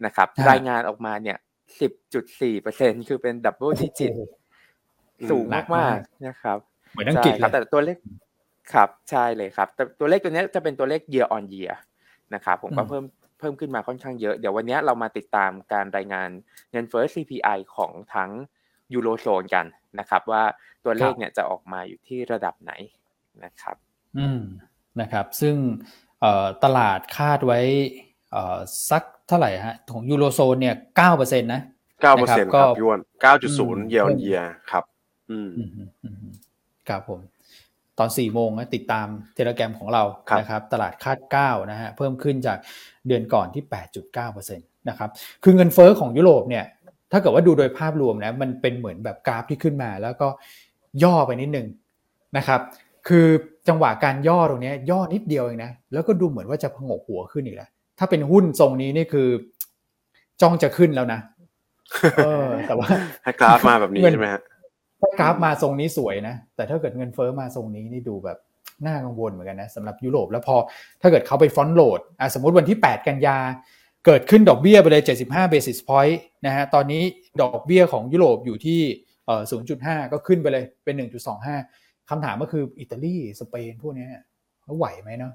นะครับ รายงานออกมาเนี่ยสิบจุดสี่เปอร์เซ็นต์คือเป็น double digit สูงมากๆนะครับเหมือนอังกฤษครับ แต่ตัวเลขครับใช่เลยครับ แต่ตัวเลขตัวนี้จะเป็นตัวเลข year on year นะครับผมก็เพิ่มเพิ่มขึ้นมาค่อนข้างเยอะ เดี๋ยววันนี้เรามาติดตามการรายงานเงินเฟ้อ CPI ของทั้งยูโรโซนกันนะครับ ว่าตัวเลขเนี่ยจะออกมาอยู่ที่ระดับไหนนะครับ อืม นะครับซึ่งตลาดคาดไว้สักเท่าไหร่ฮะของยูโรโซนเนี่ยเก้าเปอร์เซ็นต์นะเก้าเปอร์เซ็นต์ครับยวนเก้าจุดศูนย์เยียร์เยียครับอืมครับผม ตอนสี่โมงนะติดตามเทเลแกรมของเรานะครับ ตลาดคาดเก้านะฮะเพิ่มขึ้นจากเดือนก่อนที่แปดจุดเก้าเปอร์เซ็นต์นะครับคือเงินเฟอ้อของยุโรปเนี่ยถ้าเกิดว่าดูโดยภาพรวมนะมันเป็นเหมือนแบบกราฟที่ขึ้นมา แล้วก็ย่อไปนิดนึงนะครับ คือจังหวะการย่อตรงนี้ย่อนิดเดียวเองนะแล้วก็ดูเหมือนว่าจะพงกหัวขึ้นอีกแล้วถ้าเป็นหุ้นทรงนี้นี่คือจ้องจะขึ้นแล้วนะเออแต่ว่าให้กราฟมาแบบนี้ใช่ไหมฮะถ้ากราฟมาทรงนี้สวยนะแต่ถ้าเกิดเงินเฟ้อมาทรงนี้นี่ดูแบบน่ากังวลเหมือนกันนะสำหรับยุโรปแล้วพอถ้าเกิดเขาไปฟอนต์โหลดอะสมมติวันที่ 8 กันยา เกิดขึ้นดอกเบี้ยไปเลย 75 basis point นะฮะตอนนี้ดอกเบี้ยของยุโรปอยู่ที่เอ่อ0.5 ก็ขึ้นไปเลยเป็น 1.25 คำถามก็คืออิตาลีสเปนพวกนี้เขาไหวไหมเนาะ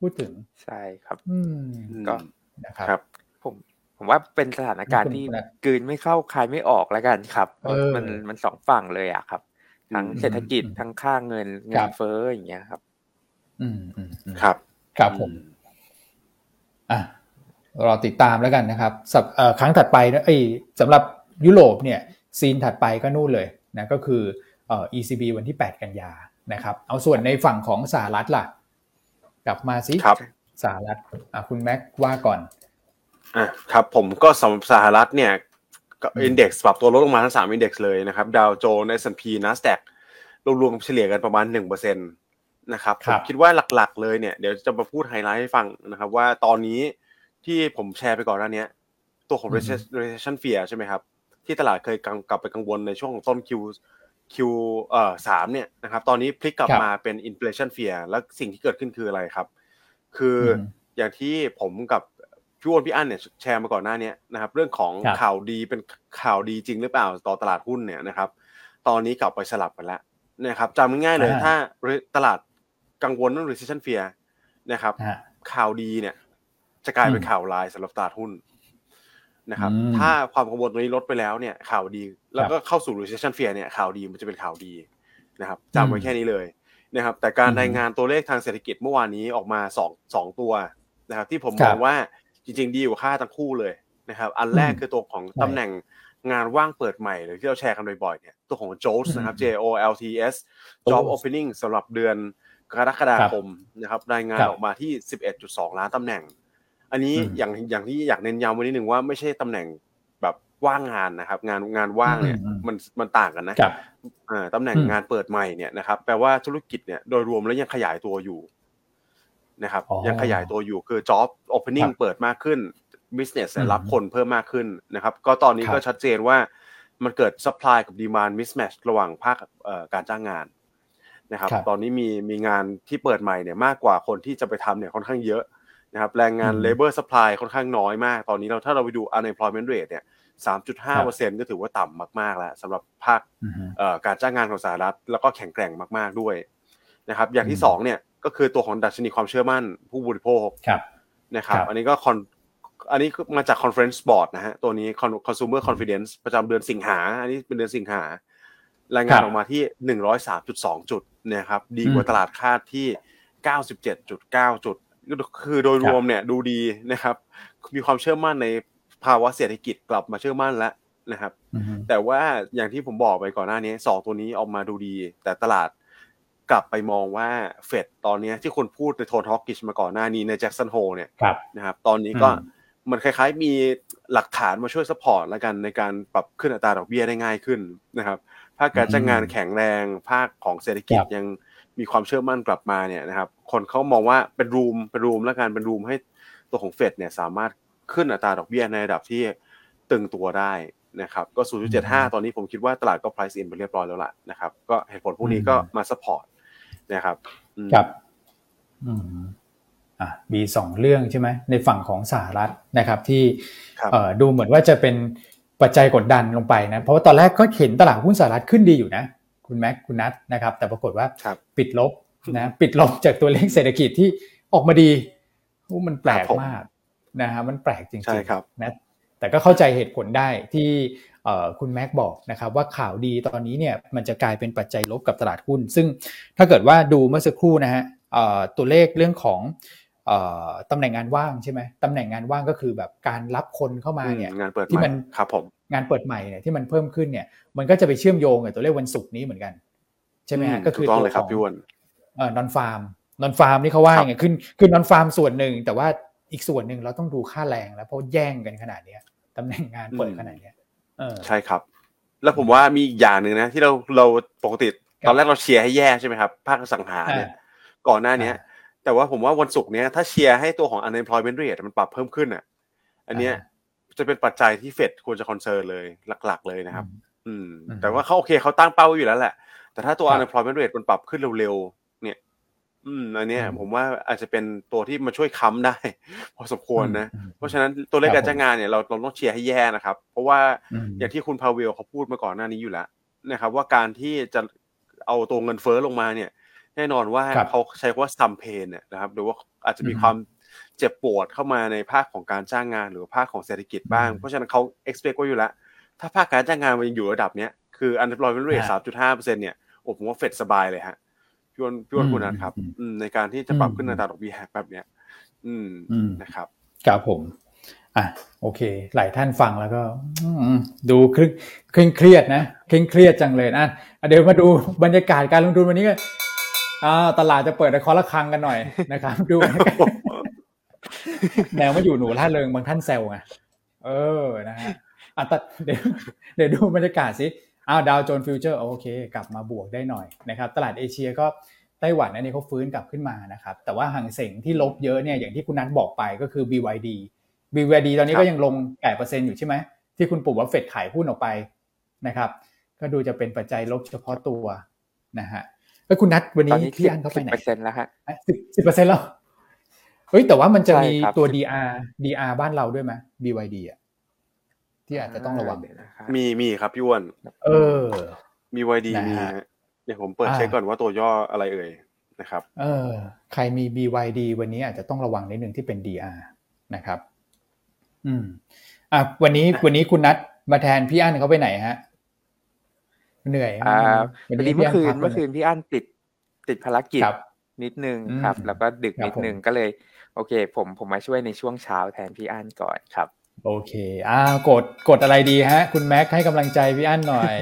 พูดถึงใช่ครับ อืมก็นะครับ ผมผมว่าเป็นสถานการณ์ที่กืนไม่เข้าคายไม่ออกแล้วกันครับมันมันสองฝั่งเลยอะครับ ทั้งเศรษฐกิจทั้งค่าเงินเงินเฟ้ออย่างเงี้ยครับ อืมอืมครับ ครับผมอะรอติดตามแล้วกันนะครับสับครั้งถัดไปนะไอ้สำหรับยุโรปเนี่ย ซีนถัดไปก็นู่นเลยนะก็คือ ECB วันที่ 8 กันยานะครับ เอาส่วนในฝั่งของสหรัฐล่ะ กลับมาสิครับสหรัฐคุณแม็กว่าก่อนอะครับผมก็สำหรับสหรัฐเนี่ยอินเด็กซ์ปรับตัวลดลงมาทั้งสามอินเด็กซ์เลยนะครับดาวโจนส์ S&P NASDAQ รวมๆเฉลี่ยกันประมาณหนึ่งเปอร์เซ็นต์นะครับผมคิดว่าหลักๆเลยเนี่ยเดี๋ยวจะมาพูดไฮไลท์ให้ฟังนะครับ ว่าตอนนี้ที่ผมแชร์ไปก่อนหน้านี้ตัวของ recession fear ใช่ไหมครับ ที่ตลาดเคยกลับไปกังวลในช่วงต้น Q Q เอ่อสามเนี่ยนะครับตอนนี้พลิกกลับมาเป็น inflation fear แล้วสิ่งที่เกิดขึ้นคืออะไรครับ คืออย่างที่ผมกับพี่อ้วนพี่อั้นเนี่ยแชร์มาก่อนหน้านี้นะครับ เรื่องของข่าวดีเป็นข่าวดีจริงหรือเปล่าต่อตลาดหุ้นเนี่ยนะครับ ตอนนี้กลับไปสลับกันแล้วนะครับจำง่ายๆเลยถ้าตลาดกังวลเรื่อง recession fear นะครับข่าวดีเนี่ยจะกลายเป็นข่าวร้ายสำหรับตลาดหุ้น นะครับ ถ้าความกังวลตรงนี้ลดไปแล้วเนี่ยข่าวดี แล้วก็เข้าสู่ recession fear เนี่ยข่าวดีมันจะเป็นข่าวดีนะครับจำไว้แค่นี้เลยนะครับ แต่การรายงานตัวเลขทางเศรษฐกิจเมื่อวานนี้ออกมาสองสองตัวนะครับ ที่ผมมองว่าจริง ๆ ดีกว่าค่าทั้งคู่เลยนะครับ อันแรกคือตัวของตำแหน่งงานว่างเปิดใหม่หรือที่เราแชร์กันบ่อยๆเนี่ยตัวของ JOLTS นะครับ J O L T S Job Opening สำหรับเดือนกรกฎาคมนะครับรายงานออกมาที่ 11.2 ล้านตำแหน่ง อันนี้อย่างอย่างที่อยากเน้นย้ำไว้นิดหนึ่งว่าไม่ใช่ตำแหน่งแบบว่างงานนะครับ งานงานว่างเนี่ยมันมันต่างกันนะตำแหน่งงานเปิดใหม่เนี่ยนะครับแปลว่าธุรกิจเนี่ยโดยรวมแล้วยังขยายตัวอยู่นะครับยังขยายตัวอยู่คือ job opening เปิดมากขึ้น business รับคนเพิ่มมากขึ้นนะครับ ก็ตอนนี้ก็ชัดเจนว่ามันเกิด supply กับ demand mismatch ระหว่างภาคการจ้างงานนะครับ ตอนนี้มีมีงานที่เปิดใหม่เนี่ยมากกว่าคนที่จะไปทำเนี่ยค่อนข้างเยอะ นะครับแรงงาน labor supply ค่อนข้างน้อยมาก ตอนนี้เราถ้าเราไปดู unemployment rate เนี่ย3.5%ก็ถือว่าต่ำมาก ๆ แล้วสำหรับภาคการจ้างงานของสหรัฐ แล้วก็แข็งแกร่งมาก ๆ ด้วยนะครับ อย่างที่สองเนี่ยก็คือตัวของดัชนีความเชื่อมั่นผู้บริโภคนะครับ อันนี้ก็คอนอันนี้มาจาก conference board นะฮะ ตัวนี้ consumer confidence ประจำเดือนสิงหา อันนี้เป็นเดือนสิงหารายงานออกมาที่หนึ่งร้อยสามจุดสองจุดนะครับ ดีกว่าตลาดคาดที่เก้าสิบเจ็ดจุดเก้าจุด คือโดยรวมเนี่ยดูดีนะครับ มีความเชื่อมั่นในภาวะเศรษฐกิจกลับมาเชื่อมั่นแล้วนะครับ แต่ว่าอย่างที่ผมบอกไปก่อนหน้านี้สองตัวนี้ออกมาดูดี แต่ตลาดกลับไปมองว่าเฟดตอนนี้ที่คนพูดในโทนฮอกกิชมาก่อนหน้านี้ในแจ็คสันโฮเนี่ยนะครับ ตอนนี้ก็มันคล้ายๆมีหลักฐานมาช่วย support แล้วกันในการปรับขึ้นอัตราดอกเบี้ยได้ง่ายขึ้นนะครับ ภาคการจ้างงานแข็งแรง ภาคของเศรษฐกิจยัง มีความเชื่อมั่นกลับมาเนี่ยนะครับ คนเขามองว่าเป็น room เป็น room แล้วกันเป็น room ให้ตัวของเฟดเนี่ยสามารถขึ้นอัตราดอกเบี้ยในระดับที่ตึงตัวได้นะครับก็ 0.75 ตอนนี้ผมคิดว่าตลาดก็ price in ไปเรียบร้อยแล้วล่ะนะครับ ก็เหตุผลพวกนี้ก็มา support นะครับครับอืมอะมีสองเรื่องใช่ไหมในฝั่งของสหรัฐนะครับ ที่ดูเหมือนว่าจะเป็นปัจจัยกดดันลงไปนะ เพราะว่าตอนแรกก็เห็นตลาดหุ้นสหรัฐขึ้นดีอยู่นะ คุณแม็กคุณนัทนะครับ แต่ปรากฏว่าปิดลบนะปิดลบจากตัวเลขเศรษฐกิจที่ออกมาดีมันแปลกมากนะฮะมันแปลกจริงๆนะแต่ก็เข้าใจเหตุผลได้ที่คุณแม็กบอกนะครับว่าข่าวดีตอนนี้เนี่ยมันจะกลายเป็นปัจจัยลบกับตลาดหุ้น ซึ่งถ้าเกิดว่าดูเมื่อสักครู่นะฮะตัวเลขเรื่องของตำแหน่งงานว่างใช่ไหมตำแหน่งงานว่างก็คือแบบการรับคนเข้ามาเนี่ยงานเปิดที่มันครับผม งานเปิดใหม่เนี่ยที่มันเพิ่มขึ้นเนี่ยมันก็จะไปเชื่อมโยงกับตัวเลขวันศุกร์นี้เหมือนกันใช่ไหมฮะก็คือตัวของเอ่อนอนฟาร์มนอนฟาร์มนี่เขาว่าไงขึ้นคือนอนฟาร์มส่วนหนึ่ง แต่ว่าอีกส่วนหนึ่งเราต้องดูค่าแรงแล้วเพราะแย่งกันขนาดเนี้ยตำแหน่งงานเปิดขนาดเนี้ยใช่ครับ แล้วผมว่ามีอย่างหนึ่งนะ ที่เราเราปกติตอนแรกเราเชียร์ให้แย่ใช่ไหมครับภาคสังหาเนี่ยก่อนหน้านี้แต่ว่าผมว่าวันศุกร์เนี้ยถ้าเชียร์ให้ตัวของ unemployment rate มันปรับเพิ่มขึ้นอะ อันเนี้ย จะเป็นปัจจัยที่เฟดควรจะคอนเซิร์นเลยหลัก ๆ เลยนะครับ อืม แต่ว่าเขาโอเคเขาตั้งเป้าอยู่แล้วแหละ แต่ถ้าตัว unemployment rate มันปรับขึ้นเร็วๆเนี่ย อืมอันเนี้ยผมว่าอาจจะเป็นตัวที่มาช่วยค้ำได้ พอสมควรนะ เพราะฉะนั้นตัวเลขการจ้างงานเนี่ยเราเราต้องเชียร์ให้แย่นะครับ เพราะว่าอย่างที่คุณพาเวลเขาพูดมาก่อนหน้านี้อยู่แล้วนะครับ ว่าการที่จะเอาตัวเงินเฟ้อลงมาเนี่ย แน่นอนว่าเขาใช้คำว่า some pain เนี่ยนะครับหรือว่าอาจจะมีความ เจ็บปวดเข้ามาในภาคของการจ้างงานหรือภาคของเศรษฐกิจบ้าง เพราะฉะนั้นเขา expect ว่าอยู่แล้ว ถ้าภาคการจ้างงานมันยังอยู่ระดับเนี้ยคือ unemployment rate สามจุดห้าเปอร์เซ็นต์เนี่ยโอ้ผมว่าเฟดสบายเลยฮะพี่อ้วนพี่อ้วนคุณนะครับในการที่จะปรับขึ้นอัตราดอกเบี้ยแบบเนี้ย อืมนะครับครับผมอะโอเค หลายท่านฟังแล้วก็ดูเคร่งเครียดนะเคร่งเครียดจังเลยนะเดี๋ยวมาดูบรรยากาศการลงทุนวันนี้กันอ่าตลาดจะเปิดในคอละครังกันหน่อยนะครับ ดู แนวมาอยู่หนูล่าเริงบางท่านแซวไงเออนะฮะอะเดี๋ยวเดี๋ยวดูบรรยากาศสิอ้าวดาวโจนส์ฟิวเจอร์โอเค กลับมาบวกได้หน่อยนะครับ ตลาดเอเชียก็ไต้หวันอันนี้เขาฟื้นกลับขึ้นมานะครับ แต่ว่าห่างเสงที่ลบเยอะเนี่ยอย่างที่คุณนัทบอกไปก็คือ BYD BYD ตอนนี้ก็ยังลงแก่เปอร์เซ็นต์อยู่ใช่ไหมที่คุณปู่ว่าเฟดขายหุ้นออกไปนะครับ ก็ดูจะเป็นปัจจัยลบเฉพาะตัวนะฮะแล้วคุณนัทวันนี้พี่อันเขาไปไหนเปอร์เซ็นต์แล้วฮะสิบสิบเปอร์เซ็นต์แล้ว เฮ้ยแต่ว่ามันจะมีตัว DR DR บ้านเราด้วยไหม BYD อะที่อาจจะต้องระวังมีมีครับพี่อ้วนเออ BYD มีเดี๋ยวผมเปิดเช็คก่อนว่าตัวย่ออะไรเอ่ยนะครับ เออ ใครมี BYD วันนี้อาจจะต้องระวังนิดนึงที่เป็น DR นะครับ อืม อะวันนี้วันนี้คุณนัทมาแทนพี่อั้นเขาไปไหนฮะเหนื่อยอ่าวันนี้เมื่อคืนเมื่อคืนพี่อั้นติดติดภารกิจ นิดนึงครับ แล้วก็ดึกนิดนึงก็เลย โอเค ผมผมมาช่วยในช่วงเช้าแทนพี่อั้นก่อนครับ โอเคอ่ากดกดอะไรดีฮะ คุณแม็กให้กำลังใจพี่อั้นหน่อย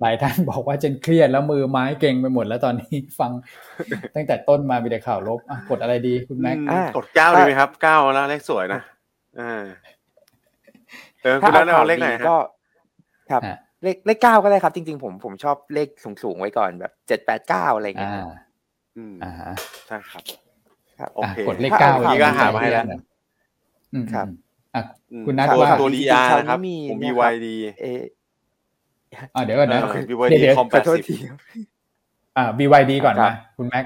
หลายท่านบอกว่าเจนเครียดแล้วมือไม้เก่งไปหมดแล้วตอนนี้ฟัง ตั้งแต่ต้นมามีแต่ข่าวลบอะกดอะไรดีคุณแม็กกดเก้าดีไหมครับเก้าแล้วเลขสวยนะอ่าเออคุณแล้วเอาเลขไหนก็ครับเลขเลขเก้าก็ได้ครับ จริง ๆ ผมผมชอบเลขสูงๆไว้ก่อนแบบเจ็ดแปดเก้าอะไรอย่างเงี้ย อืมอ่าใช่ครับครับโอเคกดเลขเก้าีก็หามาให้แล้วครับอะคุณนัทว่าตัวดีอาร์นะครับผม BYD อ่าเดี๋ยวก่อนนะเดี๋ยวคอมแปดสิบอ่า BYD ก่อนนะคุณแม็ก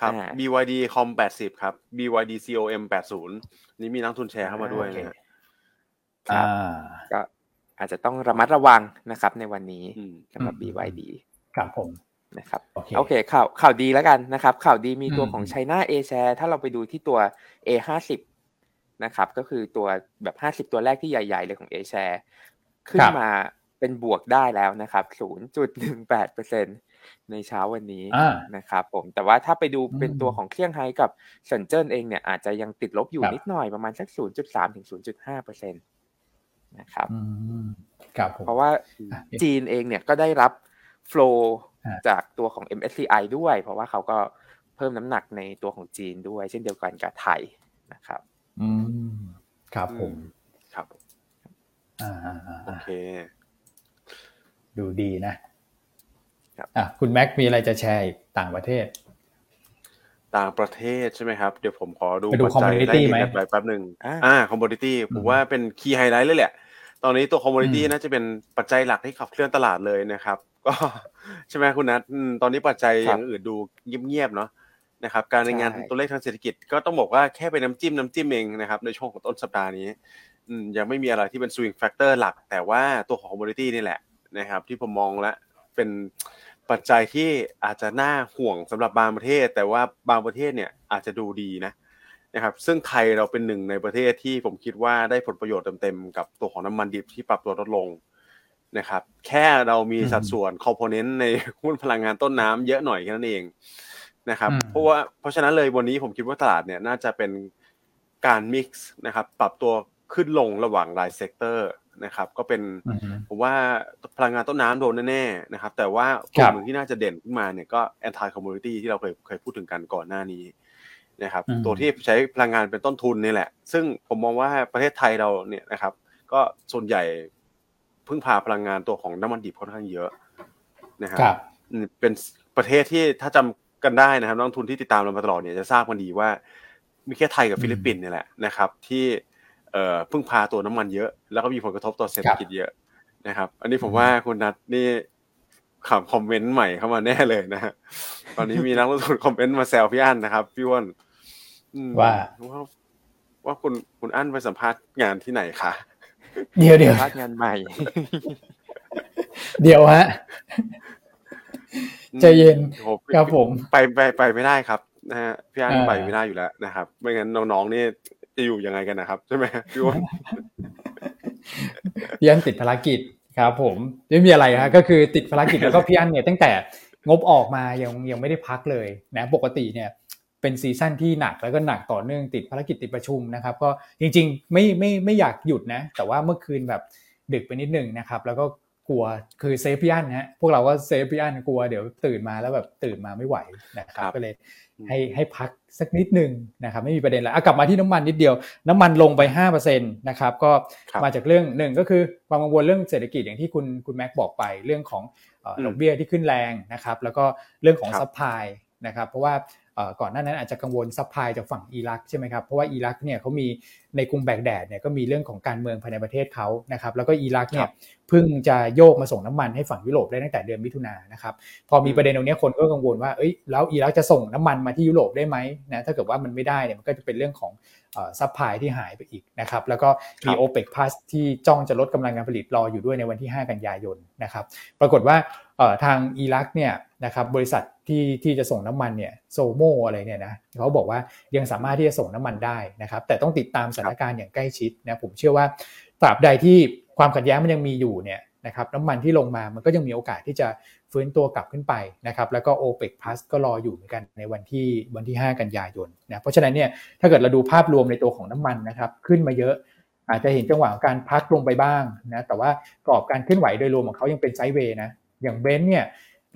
ครับ BYD คอมแปดสิบครับ BYD COM แปดศูนย์นี่มีนักทุนแชร์เข้ามาด้วยนะครับก็อาจจะต้องระมัดระวังนะครับในวันนี้สำหรับ BYD ครับผม นะครับโอเคข่าวข่าวดีแล้วกันนะครับ ข่าวดีมีตัวของ China A share ถ้าเราไปดูที่ตัว A ห้าสิบนะครับ ก็คือตัวแบบห้าสิบตัวแรกที่ใหญ่ ๆ เลยของ A share ขึ้นมาเป็นบวกได้แล้วนะครับ0.18%ในเช้าวันนี้นะครับผมแต่ว่าถ้าไปดูเป็นตัวของเครื่องไฮกับเซินเจิ้นเองเนี่ยอาจจะยังติดลบอยู่นิดหน่อยประมาณสัก 0.3 ถึง 0.5%นะครับครับเพราะว่าจีนเองเนี่ยก็ได้รับโฟล์ จากตัวของ MSCI ด้วย เพราะว่าเขาก็เพิ่มน้ำหนักในตัวของจีนด้วย เช่นเดียวกันกับไทยนะครับ อืมครับผมครับอ่าโอเค ดูดีนะอะคุณแม็กมีอะไรจะแชร์ต่างประเทศ ต่างประเทศใช่ไหมครับ เดี๋ยวผมขอดูปัจจัยได้ไหมแป๊บหนึ่งอ่า commodity ผมว่าเป็น key highlight เลยแหละ ตอนนี้ตัว commodity น่าจะเป็นปัจจัยหลักที่ขับเคลื่อนตลาดเลยนะครับ ก็ใช่ไหมคุณนัทตอนนี้ปัจจัยอย่างอื่นดูเงียบๆเนาะนะครับการรายงานตัวเลขทางเศรษฐกิจก็ต้องบอกว่าแค่เป็นน้ำจิ้มน้ำจิ้มเองนะครับในช่วงของต้นสัปดาห์นี้ยังไม่มีอะไรที่เป็น swing factor หลัก แต่ว่าตัวของ commodity นี่แหละนะครับ ที่ผมมองแล้วเป็นปัจจัยที่อาจจะน่าห่วงสำหรับบางประเทศ แต่ว่าบางประเทศเนี่ยอาจจะดูดีนะนะครับ ซึ่งไทยเราเป็นหนึ่งในประเทศที่ผมคิดว่าได้ผลประโยชน์เต็มๆกับตัวของน้ำมันดิบที่ปรับตัวลดลง นะครับแค่เรามีสัดส่วน component ในหุ้นพลังงานต้นน้ำเยอะหน่อยแค่นั้นเองนะครับเพราะว่าเพราะฉะนั้นเลยวันนี้ผมคิดว่าตลาดเนี่ยน่าจะเป็นการ mix นะครับปรับตัวขึ้นลงระหว่างราย sectorนะครับก็เป็นผมว่าพลังงานต้นน้ำโดนแน่ๆนะครับแต่ว่ากลุ่มหนึ่งที่น่าจะเด่นขึ้นมาเนี่ยก็ anti commodity ที่เราเคยเคยพูดถึงกันก่อนหน้านี้นะครับตัวที่ใช้พลังงานเป็นต้นทุนนี่แหละ ซึ่งผมมองว่าประเทศไทยเราเนี่ยนะครับ ก็ส่วนใหญ่ พึ่งพาพลังงานตัวของน้ำมันดิบค่อนข้างเยอะนะครับเป็นประเทศที่ถ้าจำกันได้นะครับนักทุนที่ติดตามเรามาตลอดเนี่ยจะทราบกันดีว่า มีแค่ไทยกับฟิลิปปินส์นี่แหละนะครับ ที่เอ่อพึ่งพาตัวน้ำมันเยอะ แล้วก็มีผลกระทบต่อเศรษฐกิจเยอะนะครับ อันนี้ผมว่าคุณนัทนี่ขำคอมเมนต์ใหม่เข้ามาแน่เลยนะฮะตอนนี้มีนักลงทุนคอมเมนต์มาแซวพี่อั้นนะครับพี่ว่นว่าว่าคุณคุณอั้นไปสัมภาษณ์งานที่ไหนคะ เดี๋ยวเดี๋ยวสัมภาษณ์งานใหม่ เดี๋ยวฮะใจเย็นครับผม ไปไปไปไม่ได้ครับนะฮะพี่อั้นไปไม่ได้อยู่แล้วนะครับ ไม่งั้นน้องๆนี่จะอยู่ยังไงกันนะครับ ใช่ไหมพี่อ้นพี่อันติดภารกิจครับ ผมไม่มีอะไรครับก็คือติดภารกิจแล้วก็พี่อันเนี่ยตั้งแต่งบออกมายังยังไม่ได้พักเลยนะ ปกติเนี่ย เป็นซีซั่นที่หนักแล้วก็หนักต่อเนื่องติดภารกิจติดประชุมนะครับ ก็จริงๆไม่ไม่ไม่อยากหยุดนะ แต่ว่าเมื่อคืนแบบดึกไปนิดนึงนะครับ แล้วก็กลัวคือ save พี่อ้วนนะพวกเราก็ save พี่อ้วนกลัวเดี๋ยวตื่นมาแล้วแบบตื่นมาไม่ไหวนะครับก็เลยให้ให้พักสักนิดหนึ่งนะครับไม่มีประเด็นแล้วกลับมาที่น้ำมันนิดเดียว น้ำมันลงไป5%นะครับก็มาจากเรื่องหนึ่งก็คือความกังวลเรื่องเศรษฐกิจอย่างที่คุณคุณแม็กบอกไปเรื่องของดอกเบี้ยที่ขึ้นแรงนะครับแล้วก็เรื่องของ supply นะครับเพราะว่า ก่อนหน้านั้นอาจจะกังวล supply จากฝั่งอิรักใช่ไหมครับเพราะว่าอิรักเนี่ยเขามีในกรุงแบกแดดเนี่ยก็มีเรื่องของการเมืองภายในประเทศเขานะครับแล้วก็อิรักเนี่ยเพิ่งจะโยกมาส่งน้ำมันให้ฝั่งยุโรปได้ตั้งแต่เดือนมิถุนายนนะครับพอมีประเด็นตรงนี้คนก็กังวลว่าเอ้ยแล้วอิรักจะส่งน้ำมันมาที่ยุโรปได้ไหมนะถ้าเกิดว่ามันไม่ได้เนี่ยมันก็จะเป็นเรื่องของ supply ที่หายไปอีกนะครับแล้วก็มีโอเปกพลัสที่จ้องจะลดกำลังการผลิตรออยู่ด้วยในวันที่ 5 กันยายนนะครับปรากฏว่า ทางอิรักเนี่ยนะครับบริษัทที่ที่จะส่งน้ำมันเนี่ยโซโมอะไรเนี่ยนะเขาบอกว่ายังสามารถที่จะส่งน้ำมันได้นะครับ แต่ต้องติดตามสถานการณ์อย่างใกล้ชิดนะผมเชื่อว่าตราบใดที่ความขัดแย้งมันยังมีอยู่เนี่ยนะครับน้ำมันที่ลงมามันก็ยังมีโอกาสที่จะฟื้นตัวกลับขึ้นไปนะครับแล้วก็ o p e ป Plus ก็รออยู่เหมือนกันในวันที่วันที่ 5 กันยายนนะเพราะฉะนั้นเนี่ยถ้าเกิดเราดูภาพรวมในตัวของน้ำมันนะครับขึ้นมาเยอะ อาจจะเห็นจังหวะการพักลงไปบ้างนะแต่ว่ากรอบการเคลื่อนไหวโดยรวมของเขายังเป็นไซด์เวย์นะ อย่างเบนซ์เนี่ย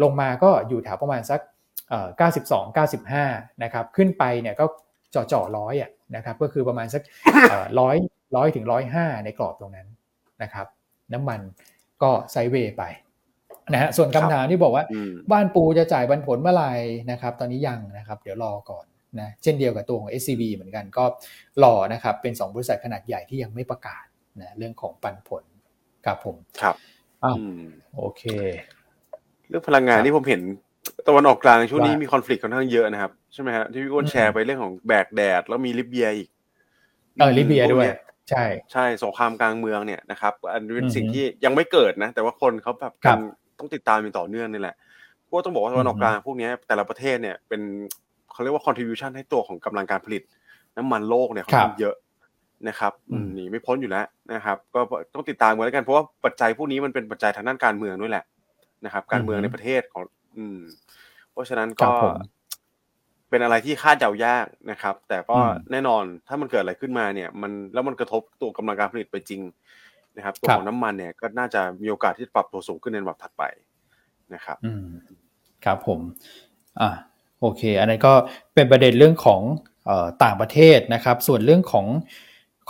ลงมาก็อยู่แถวประมาณสัก 92 95 นะครับ ขึ้นไปเนี่ยก็จ่อจ่อร้อยอะนะครับ ก็คือประมาณสักร้อยร้อยถึงร้อยห้าในกรอบตรงนั้นนะครับ น้ำมันก็ไซเวย์ไปนะฮะส่วนคำถามที่บอกว่าบ้านปูจะจ่ายบันผลเมื่อไหร่นะครับ ตอนนี้ยังนะครับ เดี๋ยวรอก่อนนะเช่นเดียวกับตัวของ SCB เหมือนกันก็รอนะครับ เป็น 2 บริษัทขนาดใหญ่ที่ยังไม่ประกาศนะเรื่องของปันผลครับผมครับ อ้าวโอเค เรื่องพลังงานที่ผมเห็นตะวันออกกลางช่วงนี้มีคอน FLICT ค่อนข้างเยอะนะครับ ใช่ไหมฮะที่พี่อ้วนแชร์ไปเรื่องของแบกแดด แล้วมีลิเบียอีกเออลิเบียด้วย ใช่ ใช่สงครามกลางเมืองเนี่ยนะครับ อันเป็นสิ่งที่ยังไม่เกิดนะ แต่ว่าคนเขาแบบต้องติดตามอย่างต่อเนื่องนี่แหละพวกต้องบอกว่าตะวันออกกลางพวกนี้แต่ละประเทศเนี่ยเป็นเขาเรียกว่า contribution ให้ตัวของกำลังการผลิต น้ำมันโลกเนี่ยเขาเยอะ นะครับหนีไม่พ้นอยู่แล้วนะครับ ก็ต้องติดตามกันแล้วกันเพราะว่าปัจจัยพวกนี้มันเป็นปัจจัยทางด้านการเมืองด้วยแหละนะครับ การเมืองในประเทศของ อืม เพราะฉะนั้นก็เป็นอะไรที่คาดเดายากนะครับ แต่ก็แน่นอนถ้ามันเกิดอะไรขึ้นมาเนี่ย มันแล้วมันกระทบตัวกำลังการผลิตไปจริงนะครับ ตัวของน้ำมันเนี่ยก็น่าจะมีโอกาสที่ปรับตัวสูงขึ้นในวันถัดไปนะครับอืมครับผม อ่าโอเค อันนี้ก็เป็นประเด็นเรื่องของอต่างประเทศนะครับ ส่วนเรื่องของ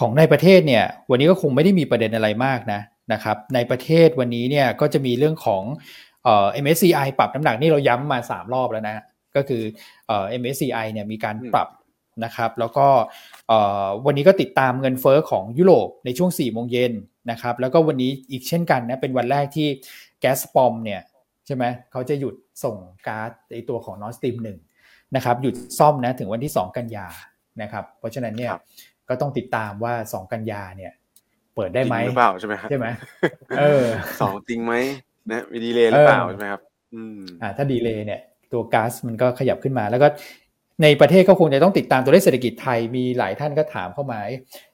ของในประเทศเนี่ยวันนี้ก็คงไม่ได้มีประเด็นอะไรมากนะนะครับในประเทศวันนี้เนี่ยก็จะมีเรื่องของเอ่อ MSCI ปรับน้ำหนักนี่เราย้ำมา 3 รอบแล้วนะก็คือเอ่อ MSCI เนี่ยมีการปรับนะครับแล้วก็วันนี้ก็ติดตามเงินเฟอ้อของยุโรปในช่วง4โมงเย็นนะครับแล้วก็วันนี้อีกเช่นกันนะเป็นวันแรกที่แก๊สปอมเนี่ยใช่ไหมเขาจะหยุดส่งก๊าซในตัวของนอสติมหนึ่งนะครับหยุดซ่อมนะถึงวันที่ 2 กันยานะครับเพราะฉะนั้นเนี่ย ก็ต้องติดตามว่า2กันยาเนี่ย เปิดได้ไหมหรือเปล่าใช่ไหมใช่ไหมเออสองจริงไหมนะมีดีเลย์หรือเปล่าใช่ไหมครับ อืมอ่าถ้าดีเลย์เนี่ย ตัวก๊าซมันก็ขยับขึ้นมา แล้วก็ในประเทศก็คงจะต้องติดตามตัวเลขเศรษฐกิจไทยมีหลายท่านก็ถามเข้ามา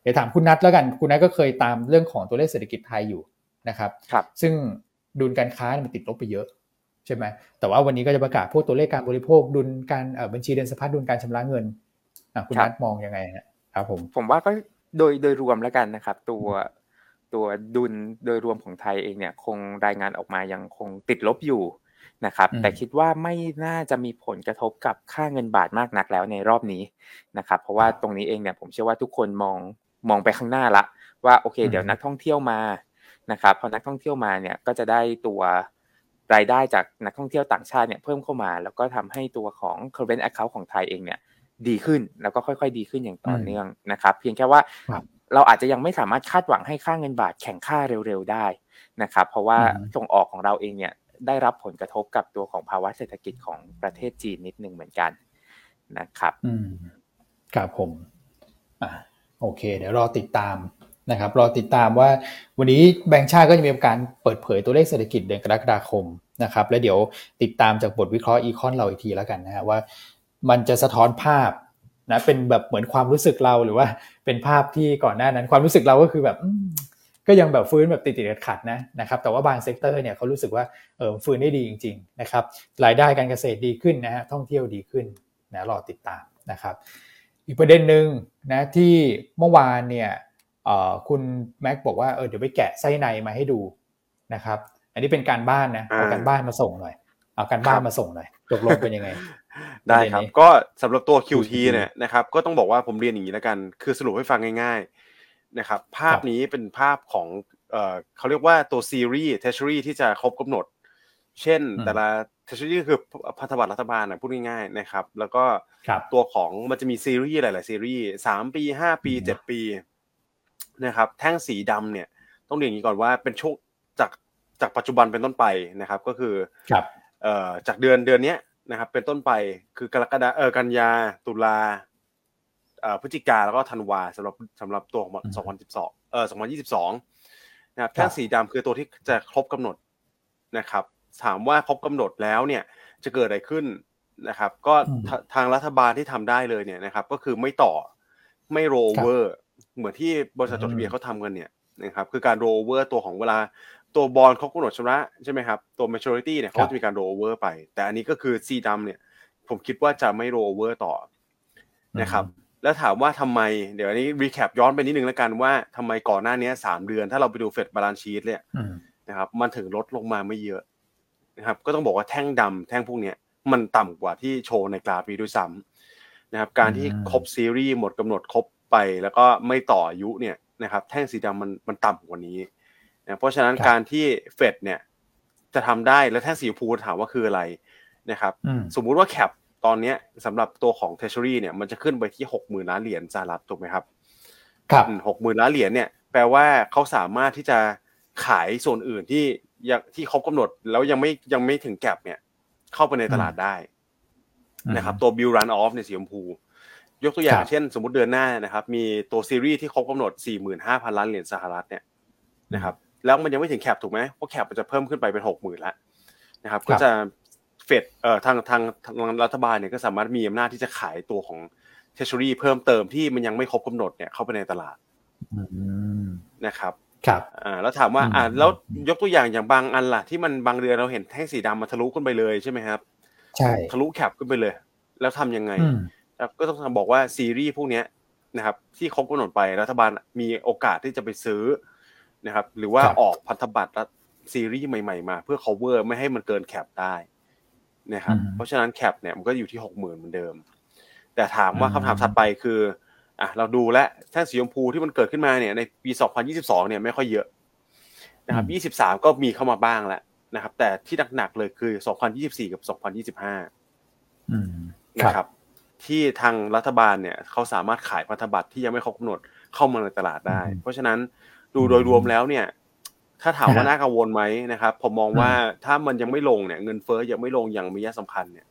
เดี๋ยวถามคุณนัทแล้วกันคุณนัทก็เคยตามเรื่องของตัวเลขเศรษฐกิจไทยอยู่นะครับครับ ซึ่งดุลการค้ามันติดลบไปเยอะใช่ไหมแต่ว่าวันนี้ก็จะประกาศพวกตัวเลขการบริโภคดุลการบัญชีเดินสะพัดดุลการชำระเงินคุณนัทมองยังไง ครับผมผมว่าก็โดยโดยรวมแล้วกันนะครับ ตัวตัวดุลโดยรวมของไทยเองเนี่ยคงรายงานออกมายังคงติดลบอยู่นะครับ แต่คิดว่าไม่น่าจะมีผลกระทบกับค่าเงินบาทมากนักแล้วในรอบนี้นะครับ เพราะว่าตรงนี้เองเนี่ยผมเชื่อว่าทุกคนมองมองไปข้างหน้าละ ว่าโอเค เดี๋ยวนักท่องเที่ยวมานะครับพอนักท่องเที่ยวมาเนี่ยก็จะได้ตัวรายได้จากนักท่องเที่ยวต่างชาติเนี่ยเพิ่มเข้ามา แล้วก็ทำให้ตัวของ current account ของไทยเองเนี่ย ดีขึ้นแล้วก็ค่อยๆ ดีขึ้นอย่างต่อเนื่องนะครับ เพียงแค่ว่าเราอาจจะยังไม่สามารถคาดหวังให้ค่าเงินบาทแข็งค่าเร็วๆได้นะครับ เพราะว่าส่งออกของเราเองเนี่ยได้รับผลกระทบกับตัวของภาวะเศรษฐกิจของประเทศจีนนิดนึงเหมือนกันนะครับอืมครับผมอ่าโอเค เดี๋ยวรอติดตามนะครับ รอติดตามว่าวันนี้แบงค์ชาติก็จะมีการเปิดเผยตัวเลขเศรษฐกิจเดือนกรกฎาคมนะครับ แล้วเดี๋ยวติดตามจากบทวิเคราะห์ econ เราอีกทีแล้วกันนะฮะว่า มันจะสะท้อนภาพนะเป็นแบบเหมือนความรู้สึกเราหรือว่าเป็นภาพที่ก่อนหน้านั้นความรู้สึกเราก็คือแบบก็ยังแบบฟื้นแบบติดติดขัดนะนะครับแต่ว่าบาง sector เนี่ยเขารู้สึกว่าเออฟื้นได้ดีจริงๆนะครับรายได้การเกษตรดีขึ้นนะฮะท่องเที่ยวดีขึ้นนะรอติดตามนะครับอีกประเด็นหนึ่งนะที่เมื่อวานเนี่ยคุณแม็กบอกว่าเออเดี๋ยวไปแกะไส้ในมาให้ดูนะครับอันนี้เป็นการบ้านนะเอาการบ้านมาส่งหน่อยเอาการบ้านมาส่งหน่อยตกลงเป็นยังไง ได้ครับ ก็สำหรับตัว QT เนี่ยนะครับก็ต้องบอกว่าผมเรียนอย่างนี้แล้วกัน คือสรุปให้ฟังง่าย ๆนะครับ ภาพนี้เป็นภาพของเอ่อเขาเรียกว่าตัวซีรีส์เทช u รี่ที่จะครบกำหนด เช่น แต่ละเทชชี่คือพันธบัตรรัฐบาลนะพูดง่ายๆนะครับ แล้วก็ตัวของมันจะมีซีรีส์หลายๆซีรีส์สามปีห้าปีเจ็ดปีนะครับ แท่งสีดำเนี่ย ต้องเรียนอย่างนี้ก่อนว่าเป็นช่วงจากจากปัจจุบันเป็นต้นไปนะครับ ก็คือครับเอ่อจากเดือนเดือนนี้ นะครับ เป็นต้นไปคือกรกฎาเออกันยาตุลาเอ่อพฤศจิกาแล้วก็ธันวาสำหรับสำหรับตัวของ2012เอ่อ2022นะครับแท่งสีดำคือตัวที่จะครบกำหนดนะครับ ถามว่าครบกำหนดแล้วเนี่ยจะเกิดอะไรขึ้นนะครับ ก็ทางรัฐบาลที่ทำได้เลยเนี่ยนะครับ ก็คือไม่ต่อไม่โรเวอร์เหมือนที่บริษัทจดทะเบียนเขาทำกันเนี่ยนะครับคือการโรเวอร์ตัวของเวลา ตัวบอลเขากำหนดชำระใช่ไหมครับ ตัว maturity เนี่ยเขาจะมีการโรเวอร์ไป แต่อันนี้ก็คือสีดำเนี่ย ผมคิดว่าจะไม่โรเวอร์ต่อนะครับ แล้วถามว่าทำไม เดี๋ยวอันนี้ recap ย้อนไปนิดนึงแล้วกันว่าทำไมก่อนหน้านี้สามเดือน ถ้าเราไปดูเฟด balance sheet เนี่ยนะครับ มันถึงลดลงมาไม่เยอะนะครับ ก็ต้องบอกว่าแท่งดำแท่งพวกเนี้ยมันต่ำกว่าที่โชว์ในกราฟนี้ด้วยซ้ำนะครับ การที่ครบซีรีส์หมดกำหนดครบไป แล้วก็ไม่ต่ออายุเนี่ยนะครับ แท่งสีดำมันมันต่ำกว่านี้ นะเพราะฉะนั้นการที่เฟดเนี่ยจะทำได้แล้วแท่งสีชมพูถามว่าคืออะไรนะครับสมมุติว่าแคปตอนนี้สำหรับตัวของ Treasury เนี่ยมันจะขึ้นไปที่หกหมื่นล้านเหรียญสหรัฐถูกไหมครับครับหกหมื่นล้านเหรียญเนี่ยแปลว่าเขาสามารถที่จะขายส่วนอื่นที่ยังที่ครบกำหนดแล้วยังไม่ยังไม่ถึงแก็บเนี่ย เข้าไปในตลาดได้นะครับตัว bill run off ในสีชมพู ยกตัวอย่างเช่น สมมติเดือนหน้านะครับ มีตัวซีรีส์ที่ครบกำหนด 45,000 ล้านเหรียญสหรัฐเนี่ยนะครับ แล้วมันยังไม่ถึงแคปถูกไหมเพราะแคปมันจะเพิ่มขึ้นไปเป็นหกหมื่นละนะครับ ก็จะเฟดเอ่อทางทางทางรัฐบาลเนี่ยก็สามารถมีอำนาจที่จะขายตัวของเทชชูรี่เพิ่มเติมที่มันยังไม่ครบกำหนดเนี่ยเข้าไปในตลาดนะครับครับอ่าแล้วถามว่าอ่าแล้วยกตัวอย่างอย่างบางอันล่ะที่มันบางเดือนเราเห็นแท่งสีดำมาทะลุขึ้นไปเลยใช่ไหมครับ ใช่ทะลุแคปขึ้นไปเลย แล้วทำยังไงก็ต้องบอกว่าซีรีส์พวกนี้นะครับ ที่ครบกำหนดไปรัฐบาลมีโอกาสที่จะไปซื้อ นะครับหรือว่าออกพันธบัตรซีรีส์ใหม่ๆมา เพื่อ cover ไม่ให้มันเกิน cap ได้นะครับเพราะฉะนั้น cap เนี่ยมันก็อยู่ที่หกหมื่นเหมือนเดิม แต่ถามว่าคำถามถัดไปคืออะเราดูแล้วแท่งสีชมพูที่มันเกิดขึ้นมาเนี่ยในปี 2022 เนี่ยไม่ค่อยเยอะนะครับ23 ก็มีเข้ามาบ้างแล้วนะครับ แต่ที่หนักๆเลยคือ 2024 กับ 2025นะครับ ที่ทางรัฐบาลเนี่ยเขาสามารถขายพันธบัตรที่ยังไม่ครบกำหนดเข้ามาในตลาดได้ เพราะฉะนั้น ดูโดยรวมแล้วเนี่ย ถ้าถามว่าน่ากังวลไหมนะครับ ผมมองว่าถ้ามันยังไม่ลงเนี่ย เงินเฟ้อยังไม่ลงอย่างมีนัยสำคัญเนี่ย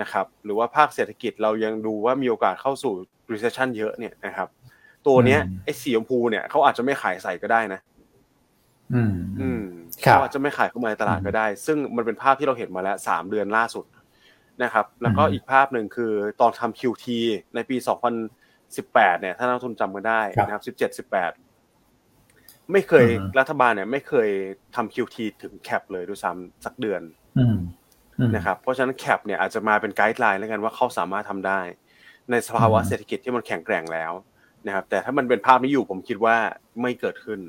นะครับ หรือว่าภาคเศรษฐกิจเรายังดูว่ามีโอกาสเข้าสู่ recession เยอะเนี่ยนะครับ ตัวเนี้ยไอ้สีชมพูเนี่ยเขาอาจจะไม่ขายใส่ก็ได้นะ อืม อืมเขาอาจจะไม่ขายเข้ามาในตลาดก็ได้ ซึ่งมันเป็นภาพที่เราเห็นมาแล้วสามเดือนล่าสุดนะครับ แล้วก็อีกภาพหนึ่งคือตอนทำ QT ในปี 2018 เนี่ย ถ้านักลงทุนจำกันได้นะครับ 17 18 ไม่เคยรัฐบาลเนี่ยไม่เคยทำ QT ถึง cap เลยด้วยซ้ำสักเดือนนะครับเพราะฉะนั้น cap เนี่ยอาจจะมาเป็น guideline แล้วกันว่าเขาสามารถทำได้ ในสภาวะเศรษฐกิจที่มันแข็งแกร่งแล้วนะครับ แต่ถ้ามันเป็นภาพนี้อยู่ผมคิดว่าไม่เกิดขึ้น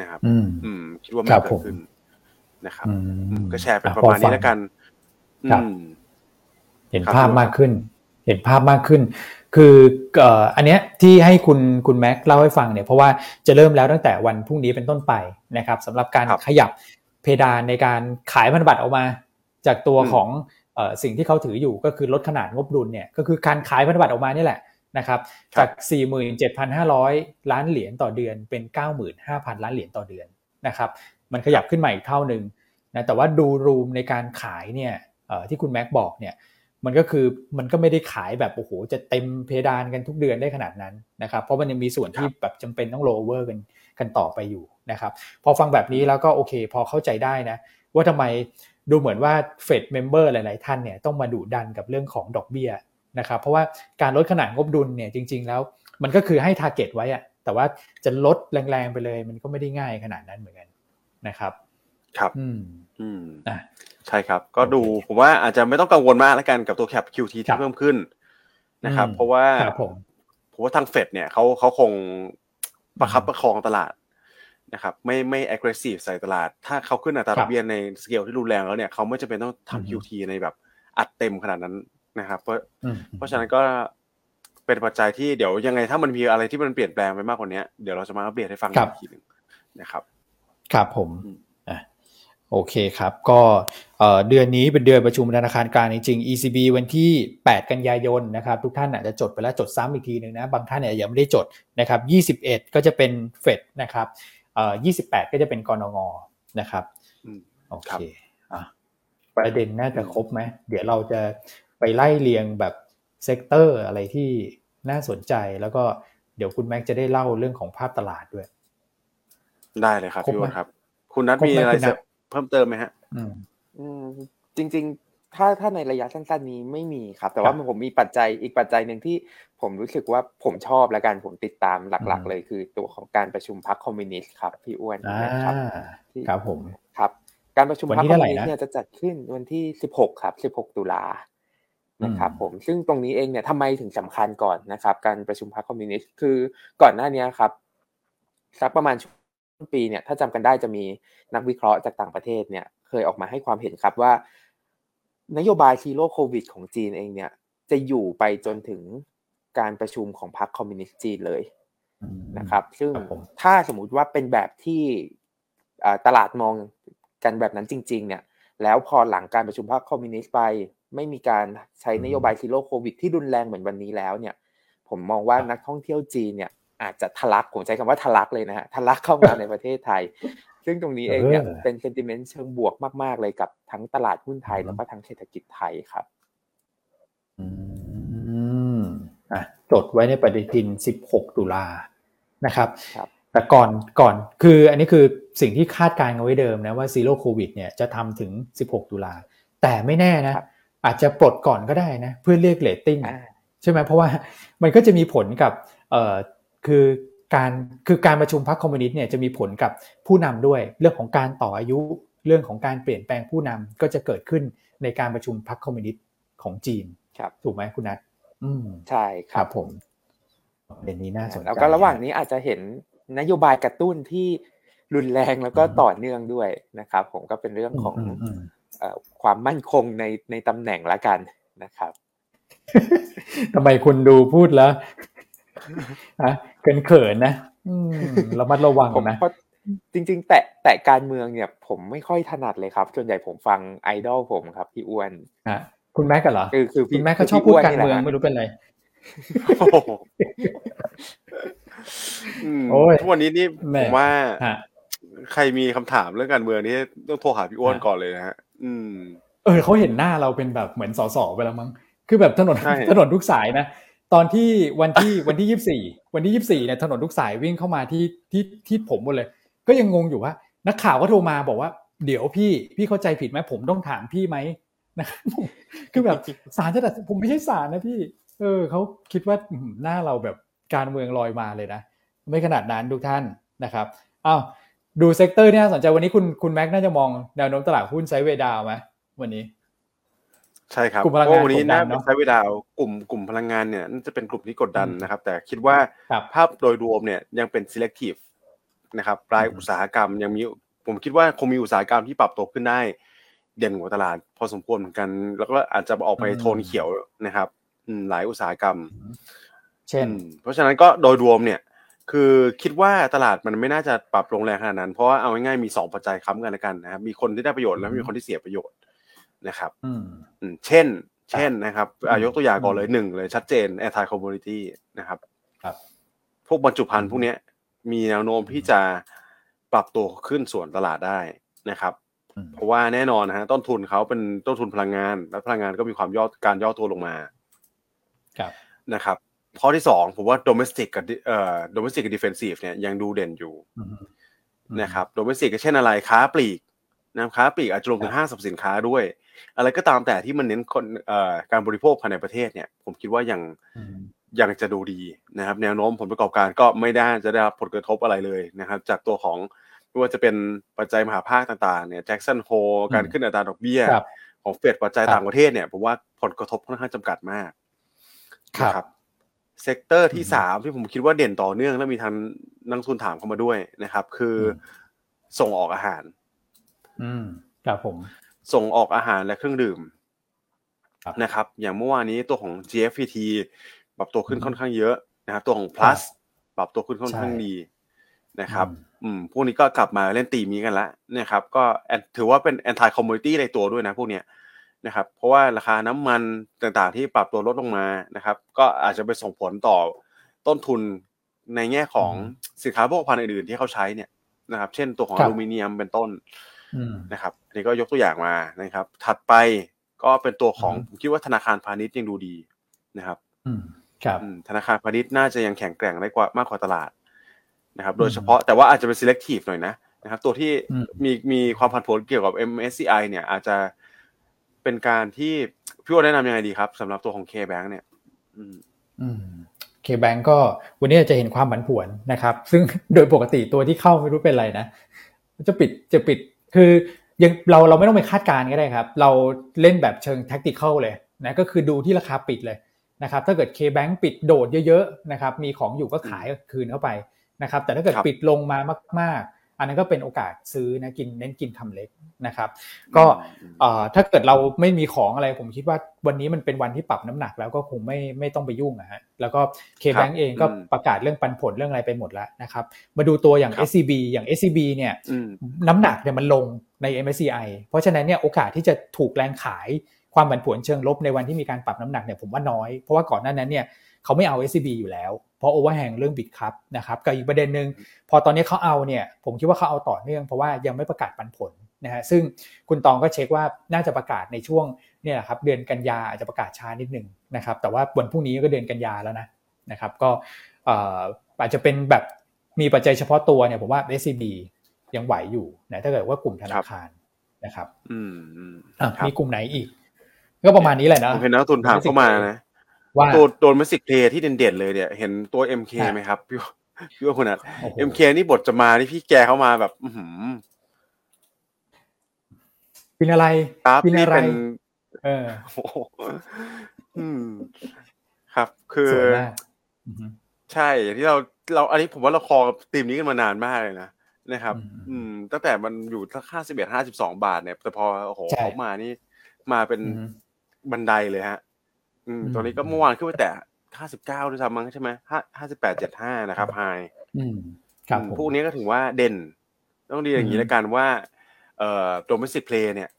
นะครับ อืม คิดว่าไม่เกิดขึ้นนะครับก็แชร์เป็นประมาณนี้แล้วกันเห็นภาพมากขึ้น เห็นภาพมากขึ้น คืออันเนี้ยที่ให้คุณคุณแม็กเล่าให้ฟังเนี่ยเพราะว่าจะเริ่มแล้วตั้งแต่วันพรุ่งนี้เป็นต้นไปนะครับสำหรับการขยับเพดานในการขายพันธบัตรออกมา จากตัวของสิ่งที่เขาถืออยู่ก็คือลดขนาดงบดุลเนี่ยก็คือการขายพันธบัตรออกมานี่แหละนะครับจาก 47,500 ล้านเหรียญต่อเดือนเป็น 95,000 ล้านเหรียญต่อเดือนนะครับมันขยับขึ้นมาอีกเท่านึงนะแต่ว่าดู room ในการขายเนี่ยที่คุณแม็กบอกเนี่ย มันก็คือมันก็ไม่ได้ขายแบบโอ้โหจะเต็มเพดานกันทุกเดือนได้ขนาดนั้นนะครับ เพราะมันยังมีส่วนที่แบบจำเป็นต้องโลเวอร์กันกันต่อไปอยู่นะครับ พอฟังแบบนี้แล้วก็โอเค พอเข้าใจได้นะ ว่าทำไมดูเหมือนว่าเฟด member หลาย ๆ ท่านเนี่ยต้องมาดุดันกับเรื่องของดอกเบี้ยนะครับเพราะว่าการลดขนาดงบดุลเนี่ยจริง ๆ แล้วมันก็คือให้ทาร์เก็ตไว้อะแต่ว่าจะลดแรงๆไปเลย มันก็ไม่ได้ง่ายขนาดนั้นเหมือนกันนะครับ ครับ อืมอืมอะ ใช่ครับ ก็ดูผมว่าอาจจะไม่ต้องกังวลมากแล้วกันกับตัวแคป QT ที่เพิ่มขึ้นนะครับ เพราะว่าผมว่าทางเฟดเนี่ยเขาเขาคงประคับประคองตลาดนะครับไม่ไม่ aggressive ใส่ตลาด ถ้าเขาขึ้นอัตราดอกเบี้ยในสเกลที่รุนแรงแล้วเนี่ยเขาไม่จะเป็นต้องทำ QT ในแบบอัดเต็มขนาดนั้นนะครับ เพราะเพราะฉะนั้นก็เป็นปัจจัยที่เดี๋ยวยังไงถ้ามันมีอะไรที่มันเปลี่ยนแปลงไปมากกว่านี้เดี๋ยวเราจะมาอัปเดตให้ฟังอีกทีหนึ่งนะครับ ครับผม โอเคครับ ก็เดือนนี้เป็นเดือนประชุมธนาคารกลางจริงๆ ECB วันที่ 8 กันยายนนะครับ ทุกท่านอาจจะจดไปแล้วจดซ้ำอีกทีหนึ่งนะ บางท่านเนี่ยยังไม่ได้จดนะครับ 21 ก็จะเป็นเฟดนะครับเอ่อ28 ก็จะเป็นกรงงนะครับโอเคอะประเด็นน่าจะครบไหมเดี๋ยวเราจะไปไล่เรียงแบบ sector อะไรที่น่าสนใจแล้วก็เดี๋ยวคุณแม็กจะได้เล่าเรื่องของภาพตลาดด้วย ได้เลยครับพี่อ้วนครับ คุณนัทมีอะไร เพิ่มเติมไหมฮะจริง ๆ ถ้าถ้าในระยะสั้น ๆ นี้ไม่มีครับ แต่ว่าผมมีปัจจัยอีกปัจจัยหนึ่งที่ผมรู้สึกว่าผมชอบแล้วกันผมติดตามหลัก ๆ เลยคือตัวของการประชุมพรรคคอมมิวนิสต์ครับพี่อ้วนนะครับครับผมครับ การประชุมพรรคคอมมิวนิสต์เนี่ยจะจัดขึ้นวันที่สิบหกครับสิบหกตุลานะครับผมซึ่งตรงนี้เองเนี่ยทำไมถึงสำคัญก่อนนะครับ การประชุมพรรคคอมมิวนิสต์คือก่อนหน้านี้ครับสักประมาณช่วง ปีเนี่ยถ้าจำกันได้จะมีนักวิเคราะห์จากต่างประเทศเนี่ยเคยออกมาให้ความเห็นครับว่า นโยบาย zero โควิด ของจีนเองเนี่ยจะอยู่ไปจนถึงการประชุมของพรรคคอมมิวนิสต์จีนเลยนะครับ ซึ่งถ้าสมมุติว่าเป็นแบบที่ตลาดมองกันแบบนั้นจริง ๆ เนี่ย แล้วพอหลังการประชุมพรรคคอมมิวนิสต์ไป ไม่มีการใช้นโยบาย zero โควิดที่รุนแรงเหมือนวันนี้แล้วเนี่ย ผมมองว่านักท่องเที่ยวจีนเนี่ย อาจจะทะลักผมใช้คำว่าทะลักเลยนะฮะทะลักเข้ามาในประเทศไทย ซึ่งตรงนี้เองเนี่ยเป็น sentiment เชิงบวกมาก ๆ เลยกับทั้งตลาดหุ้นไทยแล้วก็ทั้งเศรษฐกิจไทยครับอืมอะจดไว้ในปฏิทิน 16 ตุลานะครับครับแต่ก่อนก่อนคืออันนี้คือสิ่งที่คาดการณ์เอาไว้เดิมนะว่า Zero COVID เนี่ยจะทำถึง 16 ตุลาแต่ไม่แน่นะ อาจจะปลดก่อนก็ได้นะ เพื่อเรียกเรตติ้งใช่ไหมเพราะว่ามันก็จะมีผลกับเอ่อ คือการคือการประชุมพรรคคอมมิวนิสต์เนี่ยจะมีผลกับผู้นำด้วยเรื่องของการต่ออายุเรื่องของการเปลี่ยนแปลงผู้นำก็จะเกิดขึ้นในการประชุมพรรคคอมมิวนิสต์ของจีนครับถูกไหมคุณนัทอืมใช่ครับผมเรื่องนี้น่าสนใจแล้วก็ระหว่างนี้อาจจะเห็นนโยบายกระตุ้นที่รุนแรงแล้วก็ต่อเนื่องด้วยนะครับ ผมก็เป็นเรื่องของความมั่นคงในในตำแหน่งละกันนะครับทำไมคุณดูพูดแล้ว ฮะเกินเขินนะเรามัดระวังนะจริง ๆ แต่แต่การเมืองเนี่ยผมไม่ค่อยถนัดเลยครับ ส่วนใหญ่ผมฟังไอดอลผมครับพี่อ้วนฮะคุณแม็กกันเหรอคือคือคุณแม็กเขาชอบพูดการเมืองไม่รู้เป็นไรโอ้ยทุกวันนี้นี่ผมว่าใครมีคำถามเรื่องการเมืองนี่ต้องโทรหาพี่อ้วนก่อนเลยนะฮะอืม เออเขาเห็นหน้าเราเป็นแบบเหมือนสสไปแล้วมั้งคือแบบถนนถนนทุกสายนะ ตอนที่วันที่วันที่ยี่สี่วันที่ยี่สี่เนี่ยถนนทุกสายวิ่งเข้ามาที่ที่ที่ผมหมดเลย ก็ยังงงอยู่ว่า นักข่าวก็โทรมาบอกว่า เดี๋ยวพี่พี่เข้าใจผิดไหมผมต้องถามพี่ไหมนะครับคือแบบศาลจะตัดผมไม่ใช่ศาลนะพี่ เออเขาคิดว่าหน้าเราแบบการเมืองลอยมาเลยนะไม่ขนาดนั้นทุกท่านนะครับอ้าวดู sector เนี่ยสนใจวันนี้คุณคุณแม็กน่าจะมองแนวโน้มตลาดหุ้น sideway down ไหมวันนี้ ใช่ครับเพราะวันนี้น่าใช้เวลากลุ่มกลุ่มพลังงานเนี่ยน่าจะเป็นกลุ่มที่กดดันนะครับ แต่คิดว่าภาพโดยรวมเนี่ยยังเป็น selective นะครับรายอุตสาหกรรมยังมีผมคิดว่าคงมีอุตสาหกรรมที่ปรับตัวขึ้นได้เด่นกว่าตลาด พอสมควรเหมือนกัน แล้วก็อาจจะออกไปโทนเขียวนะครับหลายอุตสาหกรรม เช่น เพราะฉะนั้นก็โดยรวมเนี่ย คือคิดว่าตลาดมันไม่น่าจะปรับลงแรงขนาดนั้น เพราะว่าเอาง่ายๆมีสองปัจจัยค้ำกันแล้วกันนะครับมีคนที่ได้ประโยชน์แล้วมีคนที่เสียประโยชน์ นะครับเช่น เช่นนะครับยกตัวอย่างก่อนเลยหนึ่งเลยชัดเจน anti-commodity นะครับพวกบรรจุภัณฑ์พวกนี้มีแนวโน้มที่จะปรับตัวขึ้นส่วนตลาดได้นะครับ เพราะว่าแน่นอนนะฮะต้นทุนเขาเป็นต้นทุนพลังงาน และพลังงานก็มีความย่อการย่อตัวลงมานะครับข้อที่สองผมว่า domestic กับเอ่อ domestic กับ defensive เนี่ยยังดูเด่นอยู่นะครับ domestic ก็เช่นอะไรค้าปลีกนะค้าปลีกอาจจะรวมถึงห้างสรรพสินค้าด้วย อะไรก็ตามแต่ที่มันเน้นคนการบริโภคภายในประเทศเนี่ย ผมคิดว่ายังยังจะดูดีนะครับ แนวโน้มผลประกอบการก็ไม่ได้จะได้รับผลกระทบอะไรเลยนะครับ จากตัวของไม่ว่าจะเป็นปัจจัยมหภาคต่างๆเนี่ย Jackson Hole การขึ้นอัตราดอกเบี้ยของเฟดปัจจัยต่างประเทศเนี่ยผมว่าผลกระทบค่อนข้างจำกัดมากครับ sector ที่สามที่ผมคิดว่าเด่นต่อเนื่องและมีทางนักทุนถามเข้ามาด้วยนะครับ คือส่งออกอาหาร อืมครับผม ส่งออกอาหารและเครื่องดื่มนะครับ อย่างเมื่อวานนี้ตัวของ GFPT ปรับตัวขึ้นค่อนข้างเยอะนะครับ ตัวของ PLUS ปรับตัวขึ้นค่อนข้างดีนะครับ อืม พวกนี้ก็กลับมาเล่นธีมนี้กันละเนี่ยครับ ก็ถือว่าเป็น anti-commodity ในตัวด้วยนะพวกเนี้ยนะครับ เพราะว่าราคาน้ำมันต่างๆที่ปรับตัวลดลงมานะครับ ก็อาจจะไปส่งผลต่อต้นทุนในแง่ของสินค้าพวกพันอื่นๆที่เขาใช้เนี่ยนะครับ เช่นตัวของอลูมิเนียมเป็นต้น นะครับอันนี้ก็ยกตัวอย่างมานะครับ ถัดไปก็เป็นตัวของผมคิดว่าธนาคารพาณิชย์ยังดูดีนะครับครับธนาคารพาณิชย์น่าจะยังแข็งแกร่งได้กว่ามากกว่าตลาดนะครับ โดยเฉพาะแต่ว่าอาจจะเป็น selective หน่อยนะนะครับ ตัวที่มีมีความผันผวนเกี่ยวกับ MSCI เนี่ย อาจจะเป็นการที่พี่ว่าแนะนำยังไงดีครับสำหรับตัวของ K-Bank เนี่ยอืมเคแบงก็วันนี้จะเห็นความผันผวนนะครับ ซึ่งโดยปกติตัวที่เข้าไม่รู้เป็นไรนะ จะปิดจะปิด คือยังเราเราไม่ต้องไปคาดการณ์ก็ได้ครับ เราเล่นแบบเชิงแท็กติคอลเลยนะก็คือดูที่ราคาปิดเลยนะครับถ้าเกิด K-Bank ปิดโดดเยอะๆนะครับมีของอยู่ก็ขายคืนเข้าไปนะครับแต่ถ้าเกิดปิดลงมามาก อันนั้นก็เป็นโอกาสซื้อนะกินเน้นกินคำเล็กนะครับ ก็ถ้าเกิดเราไม่มีของอะไรผมคิดว่าวันนี้มันเป็นวันที่ปรับน้ำหนักแล้วก็คงไม่ไม่ต้องไปยุ่งนะฮะแล้วก็เคแบงเองก็ประกาศเรื่องปันผลเรื่องอะไรไปหมดแล้วนะครับ มาดูตัวอย่าง SCB อย่าง SCB เนี่ยน้ำหนักเนี่ยมันลงใน MSCI เพราะฉะนั้นเนี่ยโอกาสที่จะถูกแรงขายความผันผวนเชิงลบในวันที่มีการปรับน้ำหนักเนี่ยผมว่าน้อย เพราะว่าก่อนหน้านั้นเนี่ย เขาไม่เอา SCB อยู่แล้ว เพราะโอเวอร์แฮงเรื่องบิตครับนะครับกับอีกประเด็นหนึ่งพอตอนนี้เขาเอาเนี่ยผมคิดว่าเขาเอาต่อเนื่องเพราะว่ายังไม่ประกาศปันผลนะฮะซึ่งคุณตองก็เช็คว่าน่าจะประกาศในช่วงเนี่ยครับเดือนกันยาอาจจะประกาศช้านิดหนึ่งนะครับแต่ว่าวันพรุ่งนี้ก็เดือนกันยาแล้วนะนะครับก็อาจจะเป็นแบบมีปัจจัยเฉพาะตัวเนี่ยผมว่า SCB ยังไหวอยู่นะถ้าเกิดว่ากลุ่มธนาคารนะครับ อืมมีกลุ่มไหนอีก ก็ประมาณนี้แหละนะเห็นนักทุนถามเข้ามานะ ว่าตัว domestic play ที่เด่นๆเลยเนี่ย เห็นตัว MK ไหมครับพี่พี่ว่าคุณอะเอ็มเคนี่บทจะมาที่พี่แกเข้ามาแบบอืเป็นอะไรเป็นอะไรเอออืมครับคือใช่อย่างที่เราเราอันนี้ผมว่าเราคอตีมนี้กันมานานมากเลยนะนะครับ อืม ตั้งแต่มันอยู่ทั้งห้าสิบเอ็ดห้าสิบสองบาทเนี่ยแต่พอโอ้โหเขามานี่มาเป็นบันไดเลยฮะ อืม ตัวนี้ก็เมื่อวานขึ้นไปแต่ห้าสิบเก้าด้วยซ้ำมั้งใช่ไหมห้าห้าสิบแปดเจ็ดห้านะครับ high ครับพวกนี้ก็ถึงว่าเด่น ต้องดีอย่างนี้แล้วกันว่า เอ่อ domestic play เนี่ย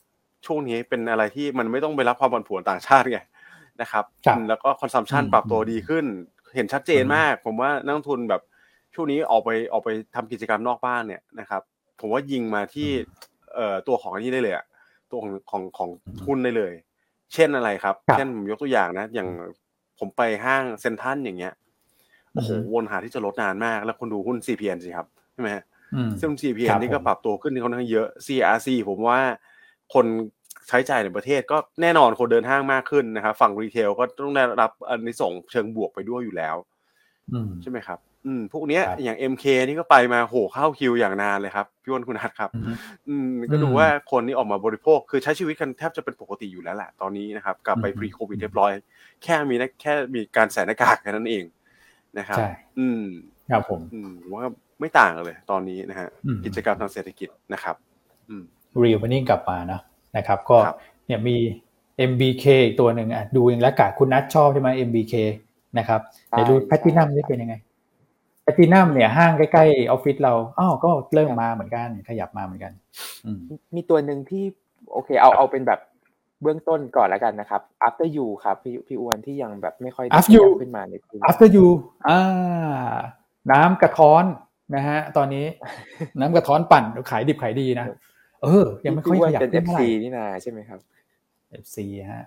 ช่วงนี้เป็นอะไรที่มันไม่ต้องไปรับความผันผวนต่างชาติไงนะครับ แล้วก็ consumption ปรับตัวดีขึ้น เห็นชัดเจนมาก ผมว่านักทุนแบบช่วงนี้ออกไปออกไปทำกิจกรรมนอกบ้านเนี่ยนะครับ ผมว่ายิงมาที่ เอ่อตัวของอันนี้ได้เลยอะตัวของของของทุนได้เลย เช่นอะไรครับ เช่นผมยกตัวอย่างนะ อย่างผมไปห้างเซ็นทรัลอย่างเงี้ย โอ้โห วนหาที่จะลดนานมาก แล้วคุณดูหุ้น CPN สิครับ ใช่ไหมซึ่ง CPN นี่ก็ปรับตัวขึ้นที่ค่อนข้างเยอะ CRC ผมว่าคนใช้จ่ายในประเทศก็แน่นอนคนเดินห้างมากขึ้นนะครับ ฝั่งรีเทลก็ต้องได้รับอันนี้ส่งเชิงบวกไปด้วยอยู่แล้วใช่ไหมครับ อืมพวกเนี้ยอย่าง MK นี่ก็ไปมาโหเข้าคิวอย่างนานเลยครับพี่วนคุณนัทครับ อืมก็ดูว่าคนนี้ออกมาบริโภคคือใช้ชีวิตกันแทบจะเป็นปกติอยู่แล้วแหละตอนนี้นะครับ กลับไป pre covid เรียบร้อย แค่มีนะแค่มีการใส่หน้ากากแค่นั้นเองนะครับใช่อืมครับผมอืมว่าไม่ต่างเลย ตอนนี้นะฮะกิจกรรมทางเศรษฐกิจนะครับ อืมรีวินิ่งกลับมานะนะครับ ก็เนี่ยมี MBK อีกตัวหนึ่งอะดูอย่างละกาคุณนัทชอบใช่ไหม MBK นะครับเดี๋ยวดูแพทตินัมนี่เป็นยังไง แพตินัมเนี่ยห้างใกล้ๆออฟฟิศเราอ้าวก็เริ่มมาเหมือนกันขยับมาเหมือนกันมีตัวหนึ่งที่โอเค เอาเอาเป็นแบบเบื้องต้นก่อนแล้วกันนะครับ after you ครับพี่พี่อ้วนที่ยังแบบไม่ค่อย after you ขึ้นมาในที after you อ่า น้ำกระท้อนนะฮะ ตอนนี้น้ำกระท้อนปั่นขายดิบขายดีนะเออ ยังไม่ค่อยขยับเป็น FC นี่นาใช่ไหมครับ FC ฮะ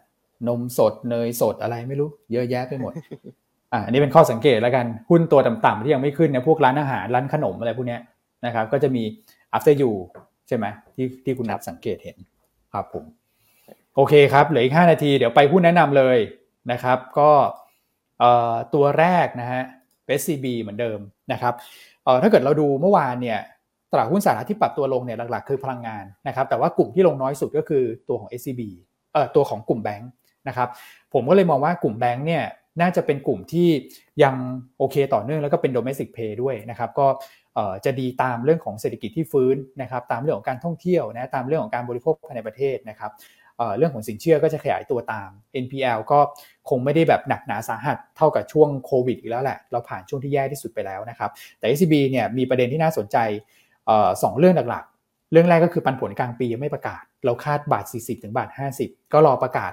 นมสดเนยสดอะไรไม่รู้ เยอะแยะไปหมด อ่าอันนี้เป็นข้อสังเกตแล้วกันหุ้นตัวต่ำๆที่ยังไม่ขึ้นเนี่ยพวกร้านอาหารร้านขนมอะไรพวกนี้นะครับ ก็จะมี after you ใช่ไหมที่ที่คุณนับสังเกตเห็นครับผมโอเคครับเหลืออีก 5 นาที เดี๋ยวไปหุ้นแนะนำเลยนะครับ ก็ตัวแรกนะฮะ SCB เหมือนเดิมนะครับถ้าเกิดเราดูเมื่อวานเนี่ยตลาดหุ้นสหรัฐที่ปรับตัวลงเนี่ยหลักๆ คือพลังงานนะครับ แต่ว่ากลุ่มที่ลงน้อยสุดก็คือตัวของ SCB เอ่อตัวของกลุ่มแบงค์นะครับ ผมก็เลยมองว่ากลุ่มแบงค์เนี่ย น่าจะเป็นกลุ่มที่ยังโอเคต่อเนื่องแล้วก็เป็น domestic pay ด้วยนะครับก็จะดีตามเรื่องของเศรษฐกิจที่ฟื้นนะครับตามเรื่องของการท่องเที่ยวนะตามเรื่องของการบริโภคภายในประเทศนะครับเรื่องของสินเชื่อก็จะขยายตัวตาม NPL ก็คงไม่ได้แบบหนักหนาสาหัสเท่ากับช่วงโควิดอีกแล้วแหละ เราผ่านช่วงที่แย่ที่สุดไปแล้วนะครับ แต่ SCB เนี่ยมีประเด็นที่น่าสนใจสองเรื่องหลักๆ เรื่องแรกก็คือปันผลกลางปียังไม่ประกาศ เราคาดบาท 40 ถึงบาท 50 ก็รอประกาศ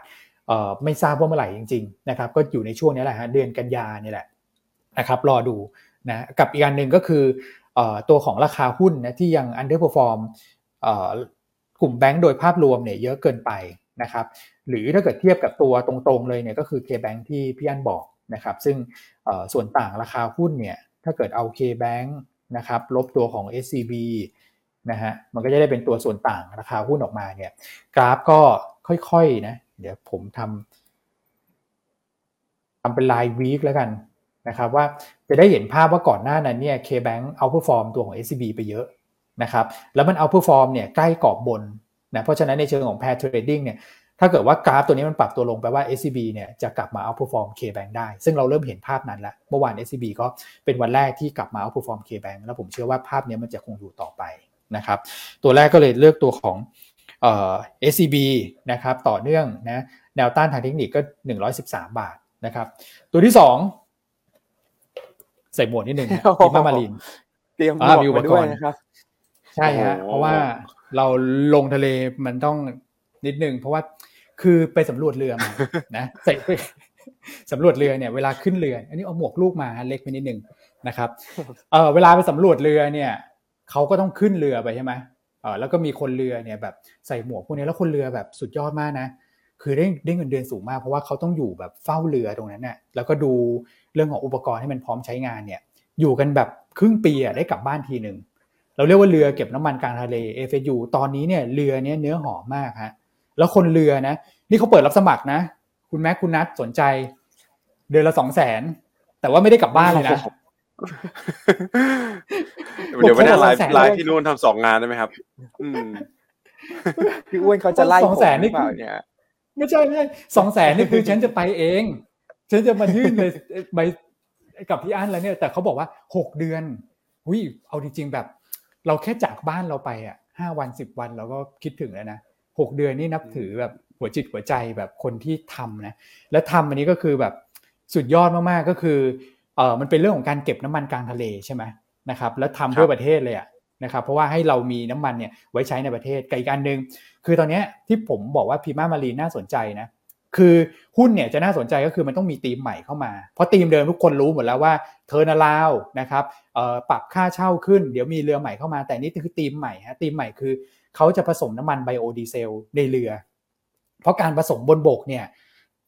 ไม่ทราบว่าเมื่อไหร่จริงๆนะครับก็อยู่ในช่วงนี้แหละฮะเดือนกันยานี่แหละนะครับรอดูนะกับอีกอันหนึ่งก็คือตัวของราคาหุ้นนะที่ยัง underperform กลุ่มแบงก์โดยภาพรวมเนี่ยเยอะเกินไปนะครับหรือถ้าเกิดเทียบกับตัวตรงๆเลยเนี่ยก็คือ K-Bank ที่พี่อันบอกนะครับซึ่งส่วนต่างราคาหุ้นเนี่ยถ้าเกิดเอา K-Bank นะครับลบตัวของ SCB นะฮะมันก็จะได้เป็นตัวส่วนต่างราคาหุ้นออกมาเนี่ยกราฟก็ค่อยๆนะ เดี๋ยวผมทำทำเป็นราย week แล้วกันนะครับว่าจะได้เห็นภาพว่าก่อนหน้านั้นเนี่ย K-Bank เอาเ e อร์ฟอร์มตัวของ SCB ไปเยอะนะครับแล้วมันเอาเ e อร์ฟอร์มเนี่ยใกล้กรอบบนนะเพราะฉะนั้นในเชิงของ pair trading เนี่ยถ้าเกิดว่ากราฟตัวนี้มันปรับตัวลงแปลว่า SCB เนี่ยจะกลับมา outperform K-Bank ได้ ซึ่งเราเริ่มเห็นภาพนั้นแล้ว เมื่อวาน SCB ก็เป็นวันแรกที่กลับมา outperform K-Bank แล้วผมเชื่อว่าภาพนี้มันจะคงอยู่ต่อไปนะครับ ตัวแรกก็เลยเลือกตัวของ เอ่อ SCB นะครับต่อเนื่องนะแนวต้านทางเทคนิคก็ 113 บาทนะครับ ตัวที่ 2 ใส่หมวดนิดนึงพิมามาริน เตรียมหมวกมาด้วยนะครับ ใช่ฮะเพราะว่าเราลงทะเลมันต้องนิดนึงเพราะว่าคือไปสำรวจเรือมานะใส่ไปสำรวจเรือเนี่ยเวลาขึ้นเรือ อันนี้เอาหมวกลูกมาเล็กไปนิดนึงนะครับเออเวลาไปสำรวจเรือเนี่ยเขาก็ต้องขึ้นเรือไปใช่ไหมเออ แล้วก็มีคนเรือเนี่ยแบบใส่หมวกพวกนี้แล้วคนเรือแบบสุดยอดมากนะ คือได้ได้เงินเดือนสูงมากเพราะว่าเขาต้องอยู่แบบเฝ้าเรือตรงนั้นเนี่ยแล้วก็ดูเรื่องของอุปกรณ์ให้มันพร้อมใช้งานเนี่ยอยู่กันแบบครึ่งปีอะได้กลับบ้านทีหนึ่งเราเรียกว่าเรือเก็บน้ำมันกลางทะเล FSU ตอนนี้เนี่ยเรือเนี้ยเนื้อหอมมากฮะแล้วคนเรือนะ นี่เขาเปิดรับสมัครนะ คุณแม็กคุณนัทสนใจ เดือนละสองแสนแต่ว่าไม่ได้กลับบ้านเลยนะ เดี๋ยวไม่ได้ไลฟ์ไลฟ์ที่นู่นทำสองงานได้ไหมครับพี่อ้วนเขาจะไล่สองแสนนี่เนี่ยไม่ใช่ไม่ใช่สองแสนนี่คือฉันจะไปเอง ฉันจะมายื่นเลยใบกับพี่อั้นแล้วเนี่ย แต่เขาบอกว่าหกเดือนหุยเอาจริงๆแบบ เราแค่จากบ้านเราไปอะห้าวันสิบวันเราก็คิดถึงแล้วนะหกเดือนนี่นับถือแบบหัวจิตหัวใจแบบคนที่ทำนะ และทำอันนี้ก็คือแบบสุดยอดมากๆก็คือ เออมันเป็นเรื่องของการเก็บน้ำมันกลางทะเลใช่ไหมนะครับแล้วทำเพื่อประเทศเลยอะนะครับเพราะว่าให้เรามีน้ำมันเนี่ยไว้ใช้ในประเทศกับอีกอันหนึ่งคือตอนนี้ที่ผมบอกว่าพีมามารีน่าสนใจนะคือหุ้นเนี่ยจะน่าสนใจก็คือมันต้องมีธีมใหม่เข้ามา เพราะธีมเดิมทุกคนรู้หมดแล้วว่าturnaround นะครับปรับค่าเช่าขึ้นเดี๋ยวมีเรือใหม่เข้ามา แต่นี่คือธีมใหม่ฮะธีมใหม่คือเขาจะผสมน้ำมันไบโอดีเซลในเรือ เพราะการผสมบนบกเนี่ย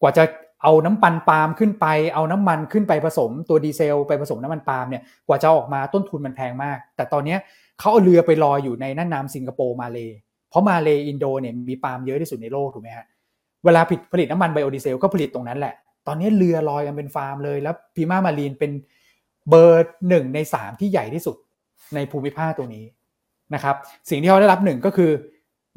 กว่าจะ เอาน้ำปันปาล์มขึ้นไป เอาน้ำมันขึ้นไปผสมตัวดีเซลไปผสมน้ำมันปาล์มเนี่ยกว่าจะออกมาต้นทุนมันแพงมาก แต่ตอนนี้เขาเอาเรือไปลอยอยู่ในน่านน้ำสิงคโปร์มาเลเพราะมาเลอินโดเนี่ยมีปาล์มเยอะที่สุดในโลกถูกไหมฮะเวลาผลิตผลิตน้ำมันไบโอดีเซลก็ผลิตตรงนั้นแหละ ตอนนี้เรือลอยกันเป็นฟาร์มเลยแล้ว Prima Marine เป็นเบอร์หนึ่งในสามที่ใหญ่ที่สุดในภูมิภาคตรงนี้นะครับสิ่งที่เขาได้รับหนึ่งก็คือ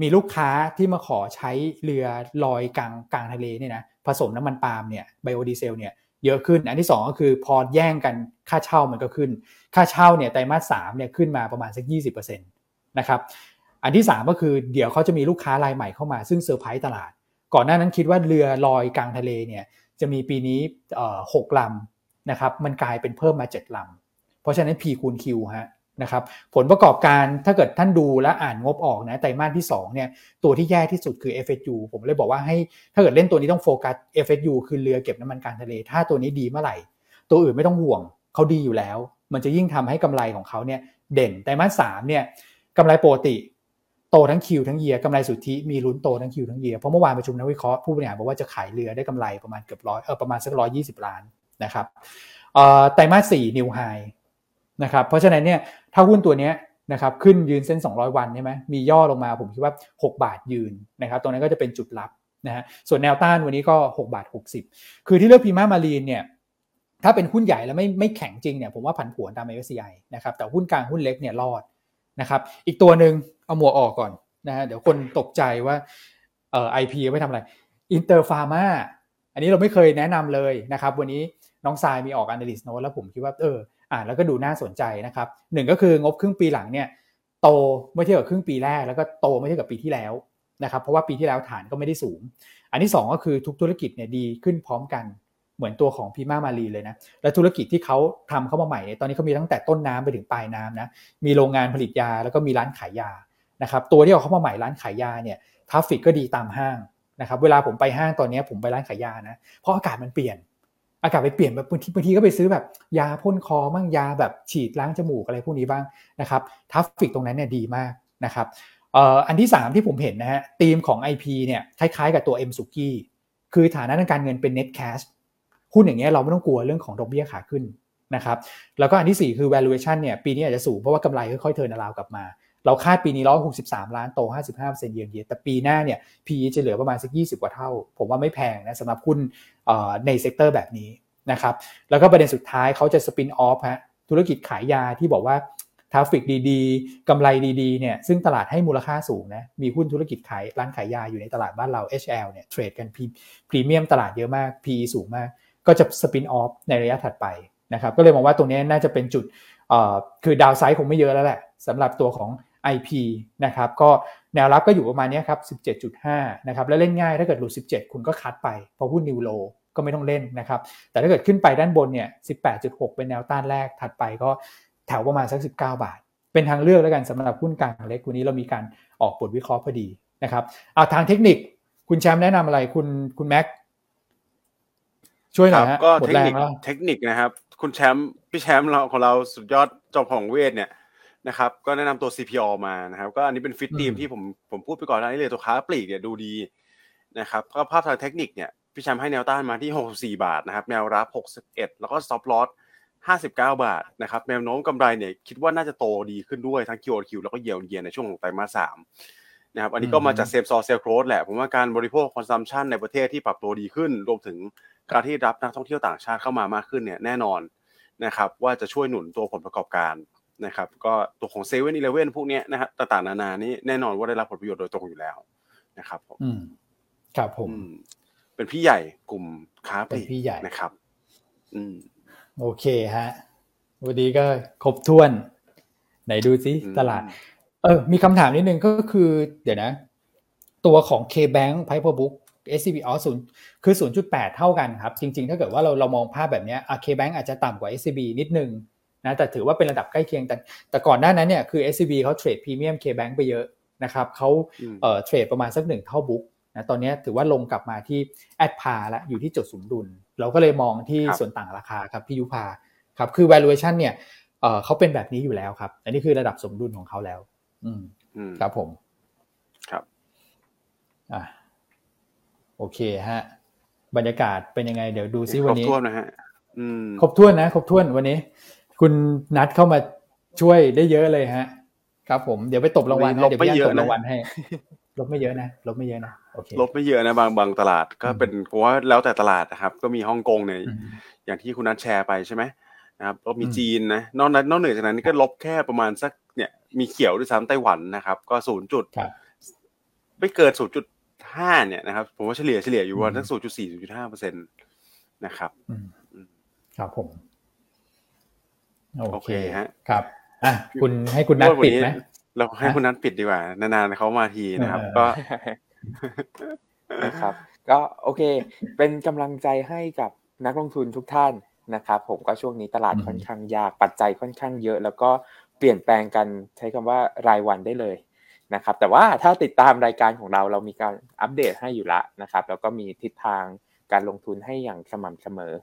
มีลูกค้าที่มาขอใช้เรือลอยกลางกลางทะเลเนี่ยนะ ผสมน้ำมันปาล์มเนี่ยไบโอดีเซลเนี่ยเยอะขึ้น อันที่ 2 ก็คือพอแย่งกันค่าเช่ามันก็ขึ้น ค่าเช่าเนี่ยไตรมาสสามเนี่ยขึ้นมาประมาณสัก 20%นะครับอันที่ 3 ก็คือเดี๋ยวเขาจะมีลูกค้ารายใหม่เข้ามาซึ่งเซอร์ไพรส์ตลาด ก่อนหน้านั้นคิดว่าเรือลอยกลางทะเลเนี่ยจะมีปีนี้หกลำนะครับมันกลายเป็นเพิ่มมา 7ลำเพราะฉะนั้น P คูณ Q ฮะ นะครับผลประกอบการถ้าเกิดท่านดูและอ่านงบออกนะไตรมาสที่2เนี่ยตัวที่แย่ที่สุดคือ FSU ผมเลยบอกว่าให้ถ้าเกิดเล่นตัวนี้ต้องโฟกัส FSU คือเรือเก็บน้ำมันกางทะเล ถ้าตัวนี้ดีเมื่อไหร่ ตัวอื่นไม่ต้องห่วงเขาดีอยู่แล้ว มันจะยิ่งทำให้กำไรของเขาเนี่ยเด่นไตรมาสสามเนี่ยกำไรปกติ โตทั้ง Q ทั้ง year กำไรสุทธิมีลุ้นโตทั้ง Q ทั้ง year เพราะเมื่อวานประชุมนักวิเคราะห์ผู้บริหารบอกว่าจะขายเรือได้กำไรประมาณเกือบร้อยเออประมาณสักร้อยยี่สิบล้านนะครับไตรมาสสี่ new high นะครับเพราะฉะนั้นเนี่ย ถ้าหุ้นตัวนี้นะครับขึ้นยืนเส้น 200 วันใช่ไหมมีย่อลงมาผมคิดว่า 6 บาทยืนนะครับตรงนั้นก็จะเป็นจุดรับนะฮะส่วนแนวต้านวันนี้ก็ 6 บาท 60 คือที่เลือก Prima Marine เนี่ยถ้าเป็นหุ้นใหญ่แล้วไม่ไม่แข็งจริงเนี่ยผมว่าผันผวนตาม MSCI นะครับแต่หุ้นกลางหุ้นเล็กเนี่ยรอดนะครับอีกตัวหนึ่งเอาหมวกออกก่อนนะฮะเดี๋ยวคนตกใจว่าเอ่อ IP ไว้ทำอะไร Inter Pharma อันนี้เราไม่เคยแนะนำเลยนะครับวันนี้น้องทรายมีออก analyst note แล้วผมคิดว่าเออ อ่าแล้วก็ดูน่าสนใจนะครับหนึ่งก็คืองบครึ่งปีหลังเนี่ยโตเมื่อเทียบกับครึ่งปีแรก แล้วก็โตเมื่อเทียบกับปีที่แล้วนะครับเพราะว่าปีที่แล้วฐานก็ไม่ได้สูง อันที่ 2 ก็คือทุกธุรกิจเนี่ยดีขึ้นพร้อมกันเหมือนตัวของ Prima Marine เลยนะ และธุรกิจที่เขาทำเข้ามาใหม่ตอนนี้เขามีตั้งแต่ต้นน้ำไปถึงปลายน้ำนะมีโรงงานผลิตยาแล้วก็มีร้านขายยานะครับตัวที่เอาเข้ามาใหม่ร้านขายยาเนี่ย traffic ก็ดีตามห้างนะครับเวลาผมไปห้างตอนนี้ผมไปร้านขายยานะเพราะอากาศมันเปลี่ยน อากาศไปเปลี่ยนแบบบางทีบางทีก็ไปซื้อแบบยาพ่นคอบ้างยาแบบฉีดล้างจมูกอะไรพวกนี้บ้างนะครับ traffic ตรงนั้นเนี่ยดีมากนะครับอันที่ 3 ที่ผมเห็นนะฮะธีมของ IP เนี่ยคล้ายๆกับตัว MK สุกี้คือฐานะทางการเงินเป็น net cash หุ้นอย่างเงี้ยเราไม่ต้องกลัวเรื่องของดอกเบี้ยขาขึ้นนะครับแล้วก็อันที่ 4 คือ valuation เนี่ยปีนี้อาจจะสูงเพราะว่ากำไรค่อยๆ turnaround กลับมา เราคาดปีนี้ 163 ล้านโต 55%เยียร์เยียแต่ปีหน้าเนี่ย PE จะเหลือประมาณสัก 20 กว่าเท่า ผมว่าไม่แพงนะสำหรับหุ้นใน sector แบบนี้นะครับแล้วก็ประเด็นสุดท้ายเขาจะ spin-off ฮะธุรกิจขายยาที่บอกว่า traffic ดีๆกำไรดีๆเนี่ยซึ่งตลาดให้มูลค่าสูงนะมีหุ้นธุรกิจขายร้านขายยาอยู่ในตลาดบ้านเรา HL เนี่ย trade กันพรีเมียมตลาดเยอะมาก PE สูงมาก ก็จะสปินออฟในระยะถัดไปนะครับก็เลยมองว่าตรงนี้น่าจะเป็นจุดคือดาวไซด์คงไม่เยอะแล้วแหละสำหรับตัวของ IP นะครับก็แนวรับก็อยู่ประมาณนี้ครับ 17.5 นะครับแล้วเล่นง่ายถ้าเกิดหลุด 17 คุณก็คัดไปเพราะหุ้นนิวโลก็ไม่ต้องเล่นนะครับ แต่ถ้าเกิดขึ้นไปด้านบนเนี่ย 18.6 เป็นแนวต้านแรกถัดไปก็แถวประมาณสัก 19 บาท เป็นทางเลือกแล้วกันสำหรับหุ้นกลางเล็กวันนี้เรามีการออกบทวิเคราะห์พอดีนะครับเอาทางเทคนิคคุณแชมป์แนะนำอะไรคุณคุณแม็กช่วยหน่อยฮะก็เทคนิคเทคนิคนะครับ คุณแชมป์พี่แชมป์เราของเราสุดยอดจอมของเวทเนี่ย นะครับก็แนะนำตัว CPO มานะครับก็อันนี้เป็นฟิตทีมที่ผมผมพูดไปก่อนหน้านี้เลยตัวค้าปลีกเนี่ยดูดีนะครับก็ภาพทางเทคนิคเนี่ยพี่แชมป์ให้แนวต้านมาที่ 64 บาทนะครับแนวรับ 61 แล้วก็ stop loss 59 บาทนะครับแนวโน้มกำไรเนี่ยคิดว่าน่าจะโตดีขึ้นด้วยทั้ง Q Q แล้วก็เยียร์เยียในช่วงของไตรมาส3นะครับอันนี้ก็มาจาก same-store sales growth แหละผมว่าการบริโภค consumption ในประเทศที่ปรับตัวดีขึ้น รวมถึงการที่รับนักท่องเที่ยวต่างชาติเข้ามามากขึ้นเนี่ยแน่นอนนะครับว่าจะช่วยหนุนตัวผลประกอบการ นะครับก็ตัวของเซเว่นอีเลเว่นพวกนี้นะครับต่างๆนานานี้แน่นอนว่าได้รับผลประโยชน์โดยตรงอยู่แล้วนะครับผมครับผม เป็นพี่ใหญ่กลุ่มค้าปลีกพี่ใหญ่นะครับ อืม โอเคฮะวันนี้ก็ครบถ้วน ไหนดูซิตลาด เออ มีคำถามนิดนึงก็คือ เดี๋ยวนะ ตัวของ K-Bank Piper Book SCB อ๋อศูนย์คือ 0.8 เท่ากันครับ จริง ๆ ถ้าเกิดว่าเราเรามองภาพแบบนี้อะ K-Bank อาจจะต่ำกว่า SCB นิดนึง นะแต่ถือว่าเป็นระดับใกล้เคียงแต่แต่ก่อนหน้านั้นเนี่ยคือ SCB เขาเทรดพรีเมียม K-Bank ไปเยอะนะครับเขาเอ่อเทรดประมาณสักหนึ่งเท่าบุ๊กนะตอนนี้ถือว่าลงกลับมาที่แอดพาแล้วอยู่ที่จุดสมดุล เราก็เลยมองที่ส่วนต่างราคาครับพี่ยุพาครับคือ valuation เนี่ยเออเขาเป็นแบบนี้อยู่แล้วครับ อันนี้คือระดับสมดุลของเขาแล้ว อืมครับผม ครับอ่าโอเคฮะ บรรยากาศเป็นยังไง เดี๋ยวดูซิวันนี้ครบถ้วนนะฮะครบถ้วนนะครบถ้วนวันนี้ คุณนัดเข้ามาช่วยได้เยอะเลยฮะ ครับผมเดี๋ยวไปตบรางวัลนะเดี๋ยวพี่ตบรางวัลให้ลบไม่เยอะนะลบไม่เยอะนะโอเคลบไม่เยอะนะบางบางตลาดก็เป็นเพราะว่าแล้วแต่ตลาดนะครับ ก็มีฮ่องกงเนี่ยอย่างที่คุณนัทแชร์ไปใช่ไหมนะครับก็มีจีนนะนอกนั้นนอกเหนือจากนั้นก็ลบแค่ประมาณสักเนี่ยมีเขียวด้วยซ้ำไต้หวันนะครับ ก็ศูนย์จุดไม่เกินศูนย์จุดห้าเนี่ยนะครับผมว่าเฉลี่ยเฉลี่ยอยู่วันทั้งศูนย์จุดสี่ศูนย์จุดห้าเปอร์เซ็นต์นะครับครับผม โอเคฮะครับอะคุณให้คุณนัทปิดไหมเราให้คุณนัทปิดดีกว่านานๆเขามาทีนะครับ ก็นะครับ ก็โอเค เป็นกำลังใจให้กับนักลงทุนทุกท่านนะครับ ผมก็ช่วงนี้ตลาดค่อนข้างยากปัจจัยค่อนข้างเยอะ แล้วก็เปลี่ยนแปลงกันใช้คำว่ารายวันได้เลยนะครับ แต่ว่าถ้าติดตามรายการของเราเรามีการอัปเดตให้อยู่ละนะครับ แล้วก็มีทิศทางการลงทุนให้อย่างสม่ำเสมอ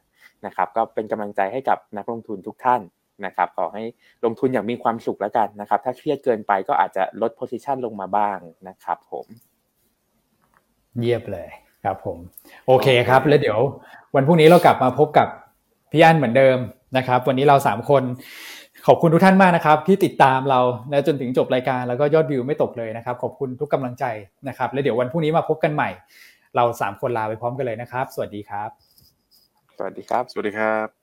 นะครับ ก็เป็นกำลังใจให้กับนักลงทุนทุกท่าน นะครับขอให้ลงทุนอย่างมีความสุขแล้วกันนะครับ ถ้าเครียดเกินไปก็อาจจะลดโพซิชันลงมาบ้างนะครับ ผม เยียบเลยครับ ผม โอเคครับ แล้วเดี๋ยว วันพรุ่งนี้เรากลับมาพบกับพี่อันเหมือนเดิมนะครับ วันนี้เราสามคนขอบคุณทุกท่านมากนะครับ ที่ติดตามเราและจนถึงจบรายการแล้วก็ยอดวิวไม่ตกเลยนะครับ ขอบคุณทุกกำลังใจนะครับ แล้วเดี๋ยววันพรุ่งนี้มาพบกันใหม่ เราสามคนลาไปพร้อมกันเลยนะครับ สวัสดีครับ สวัสดีครับ สวัสดีครับ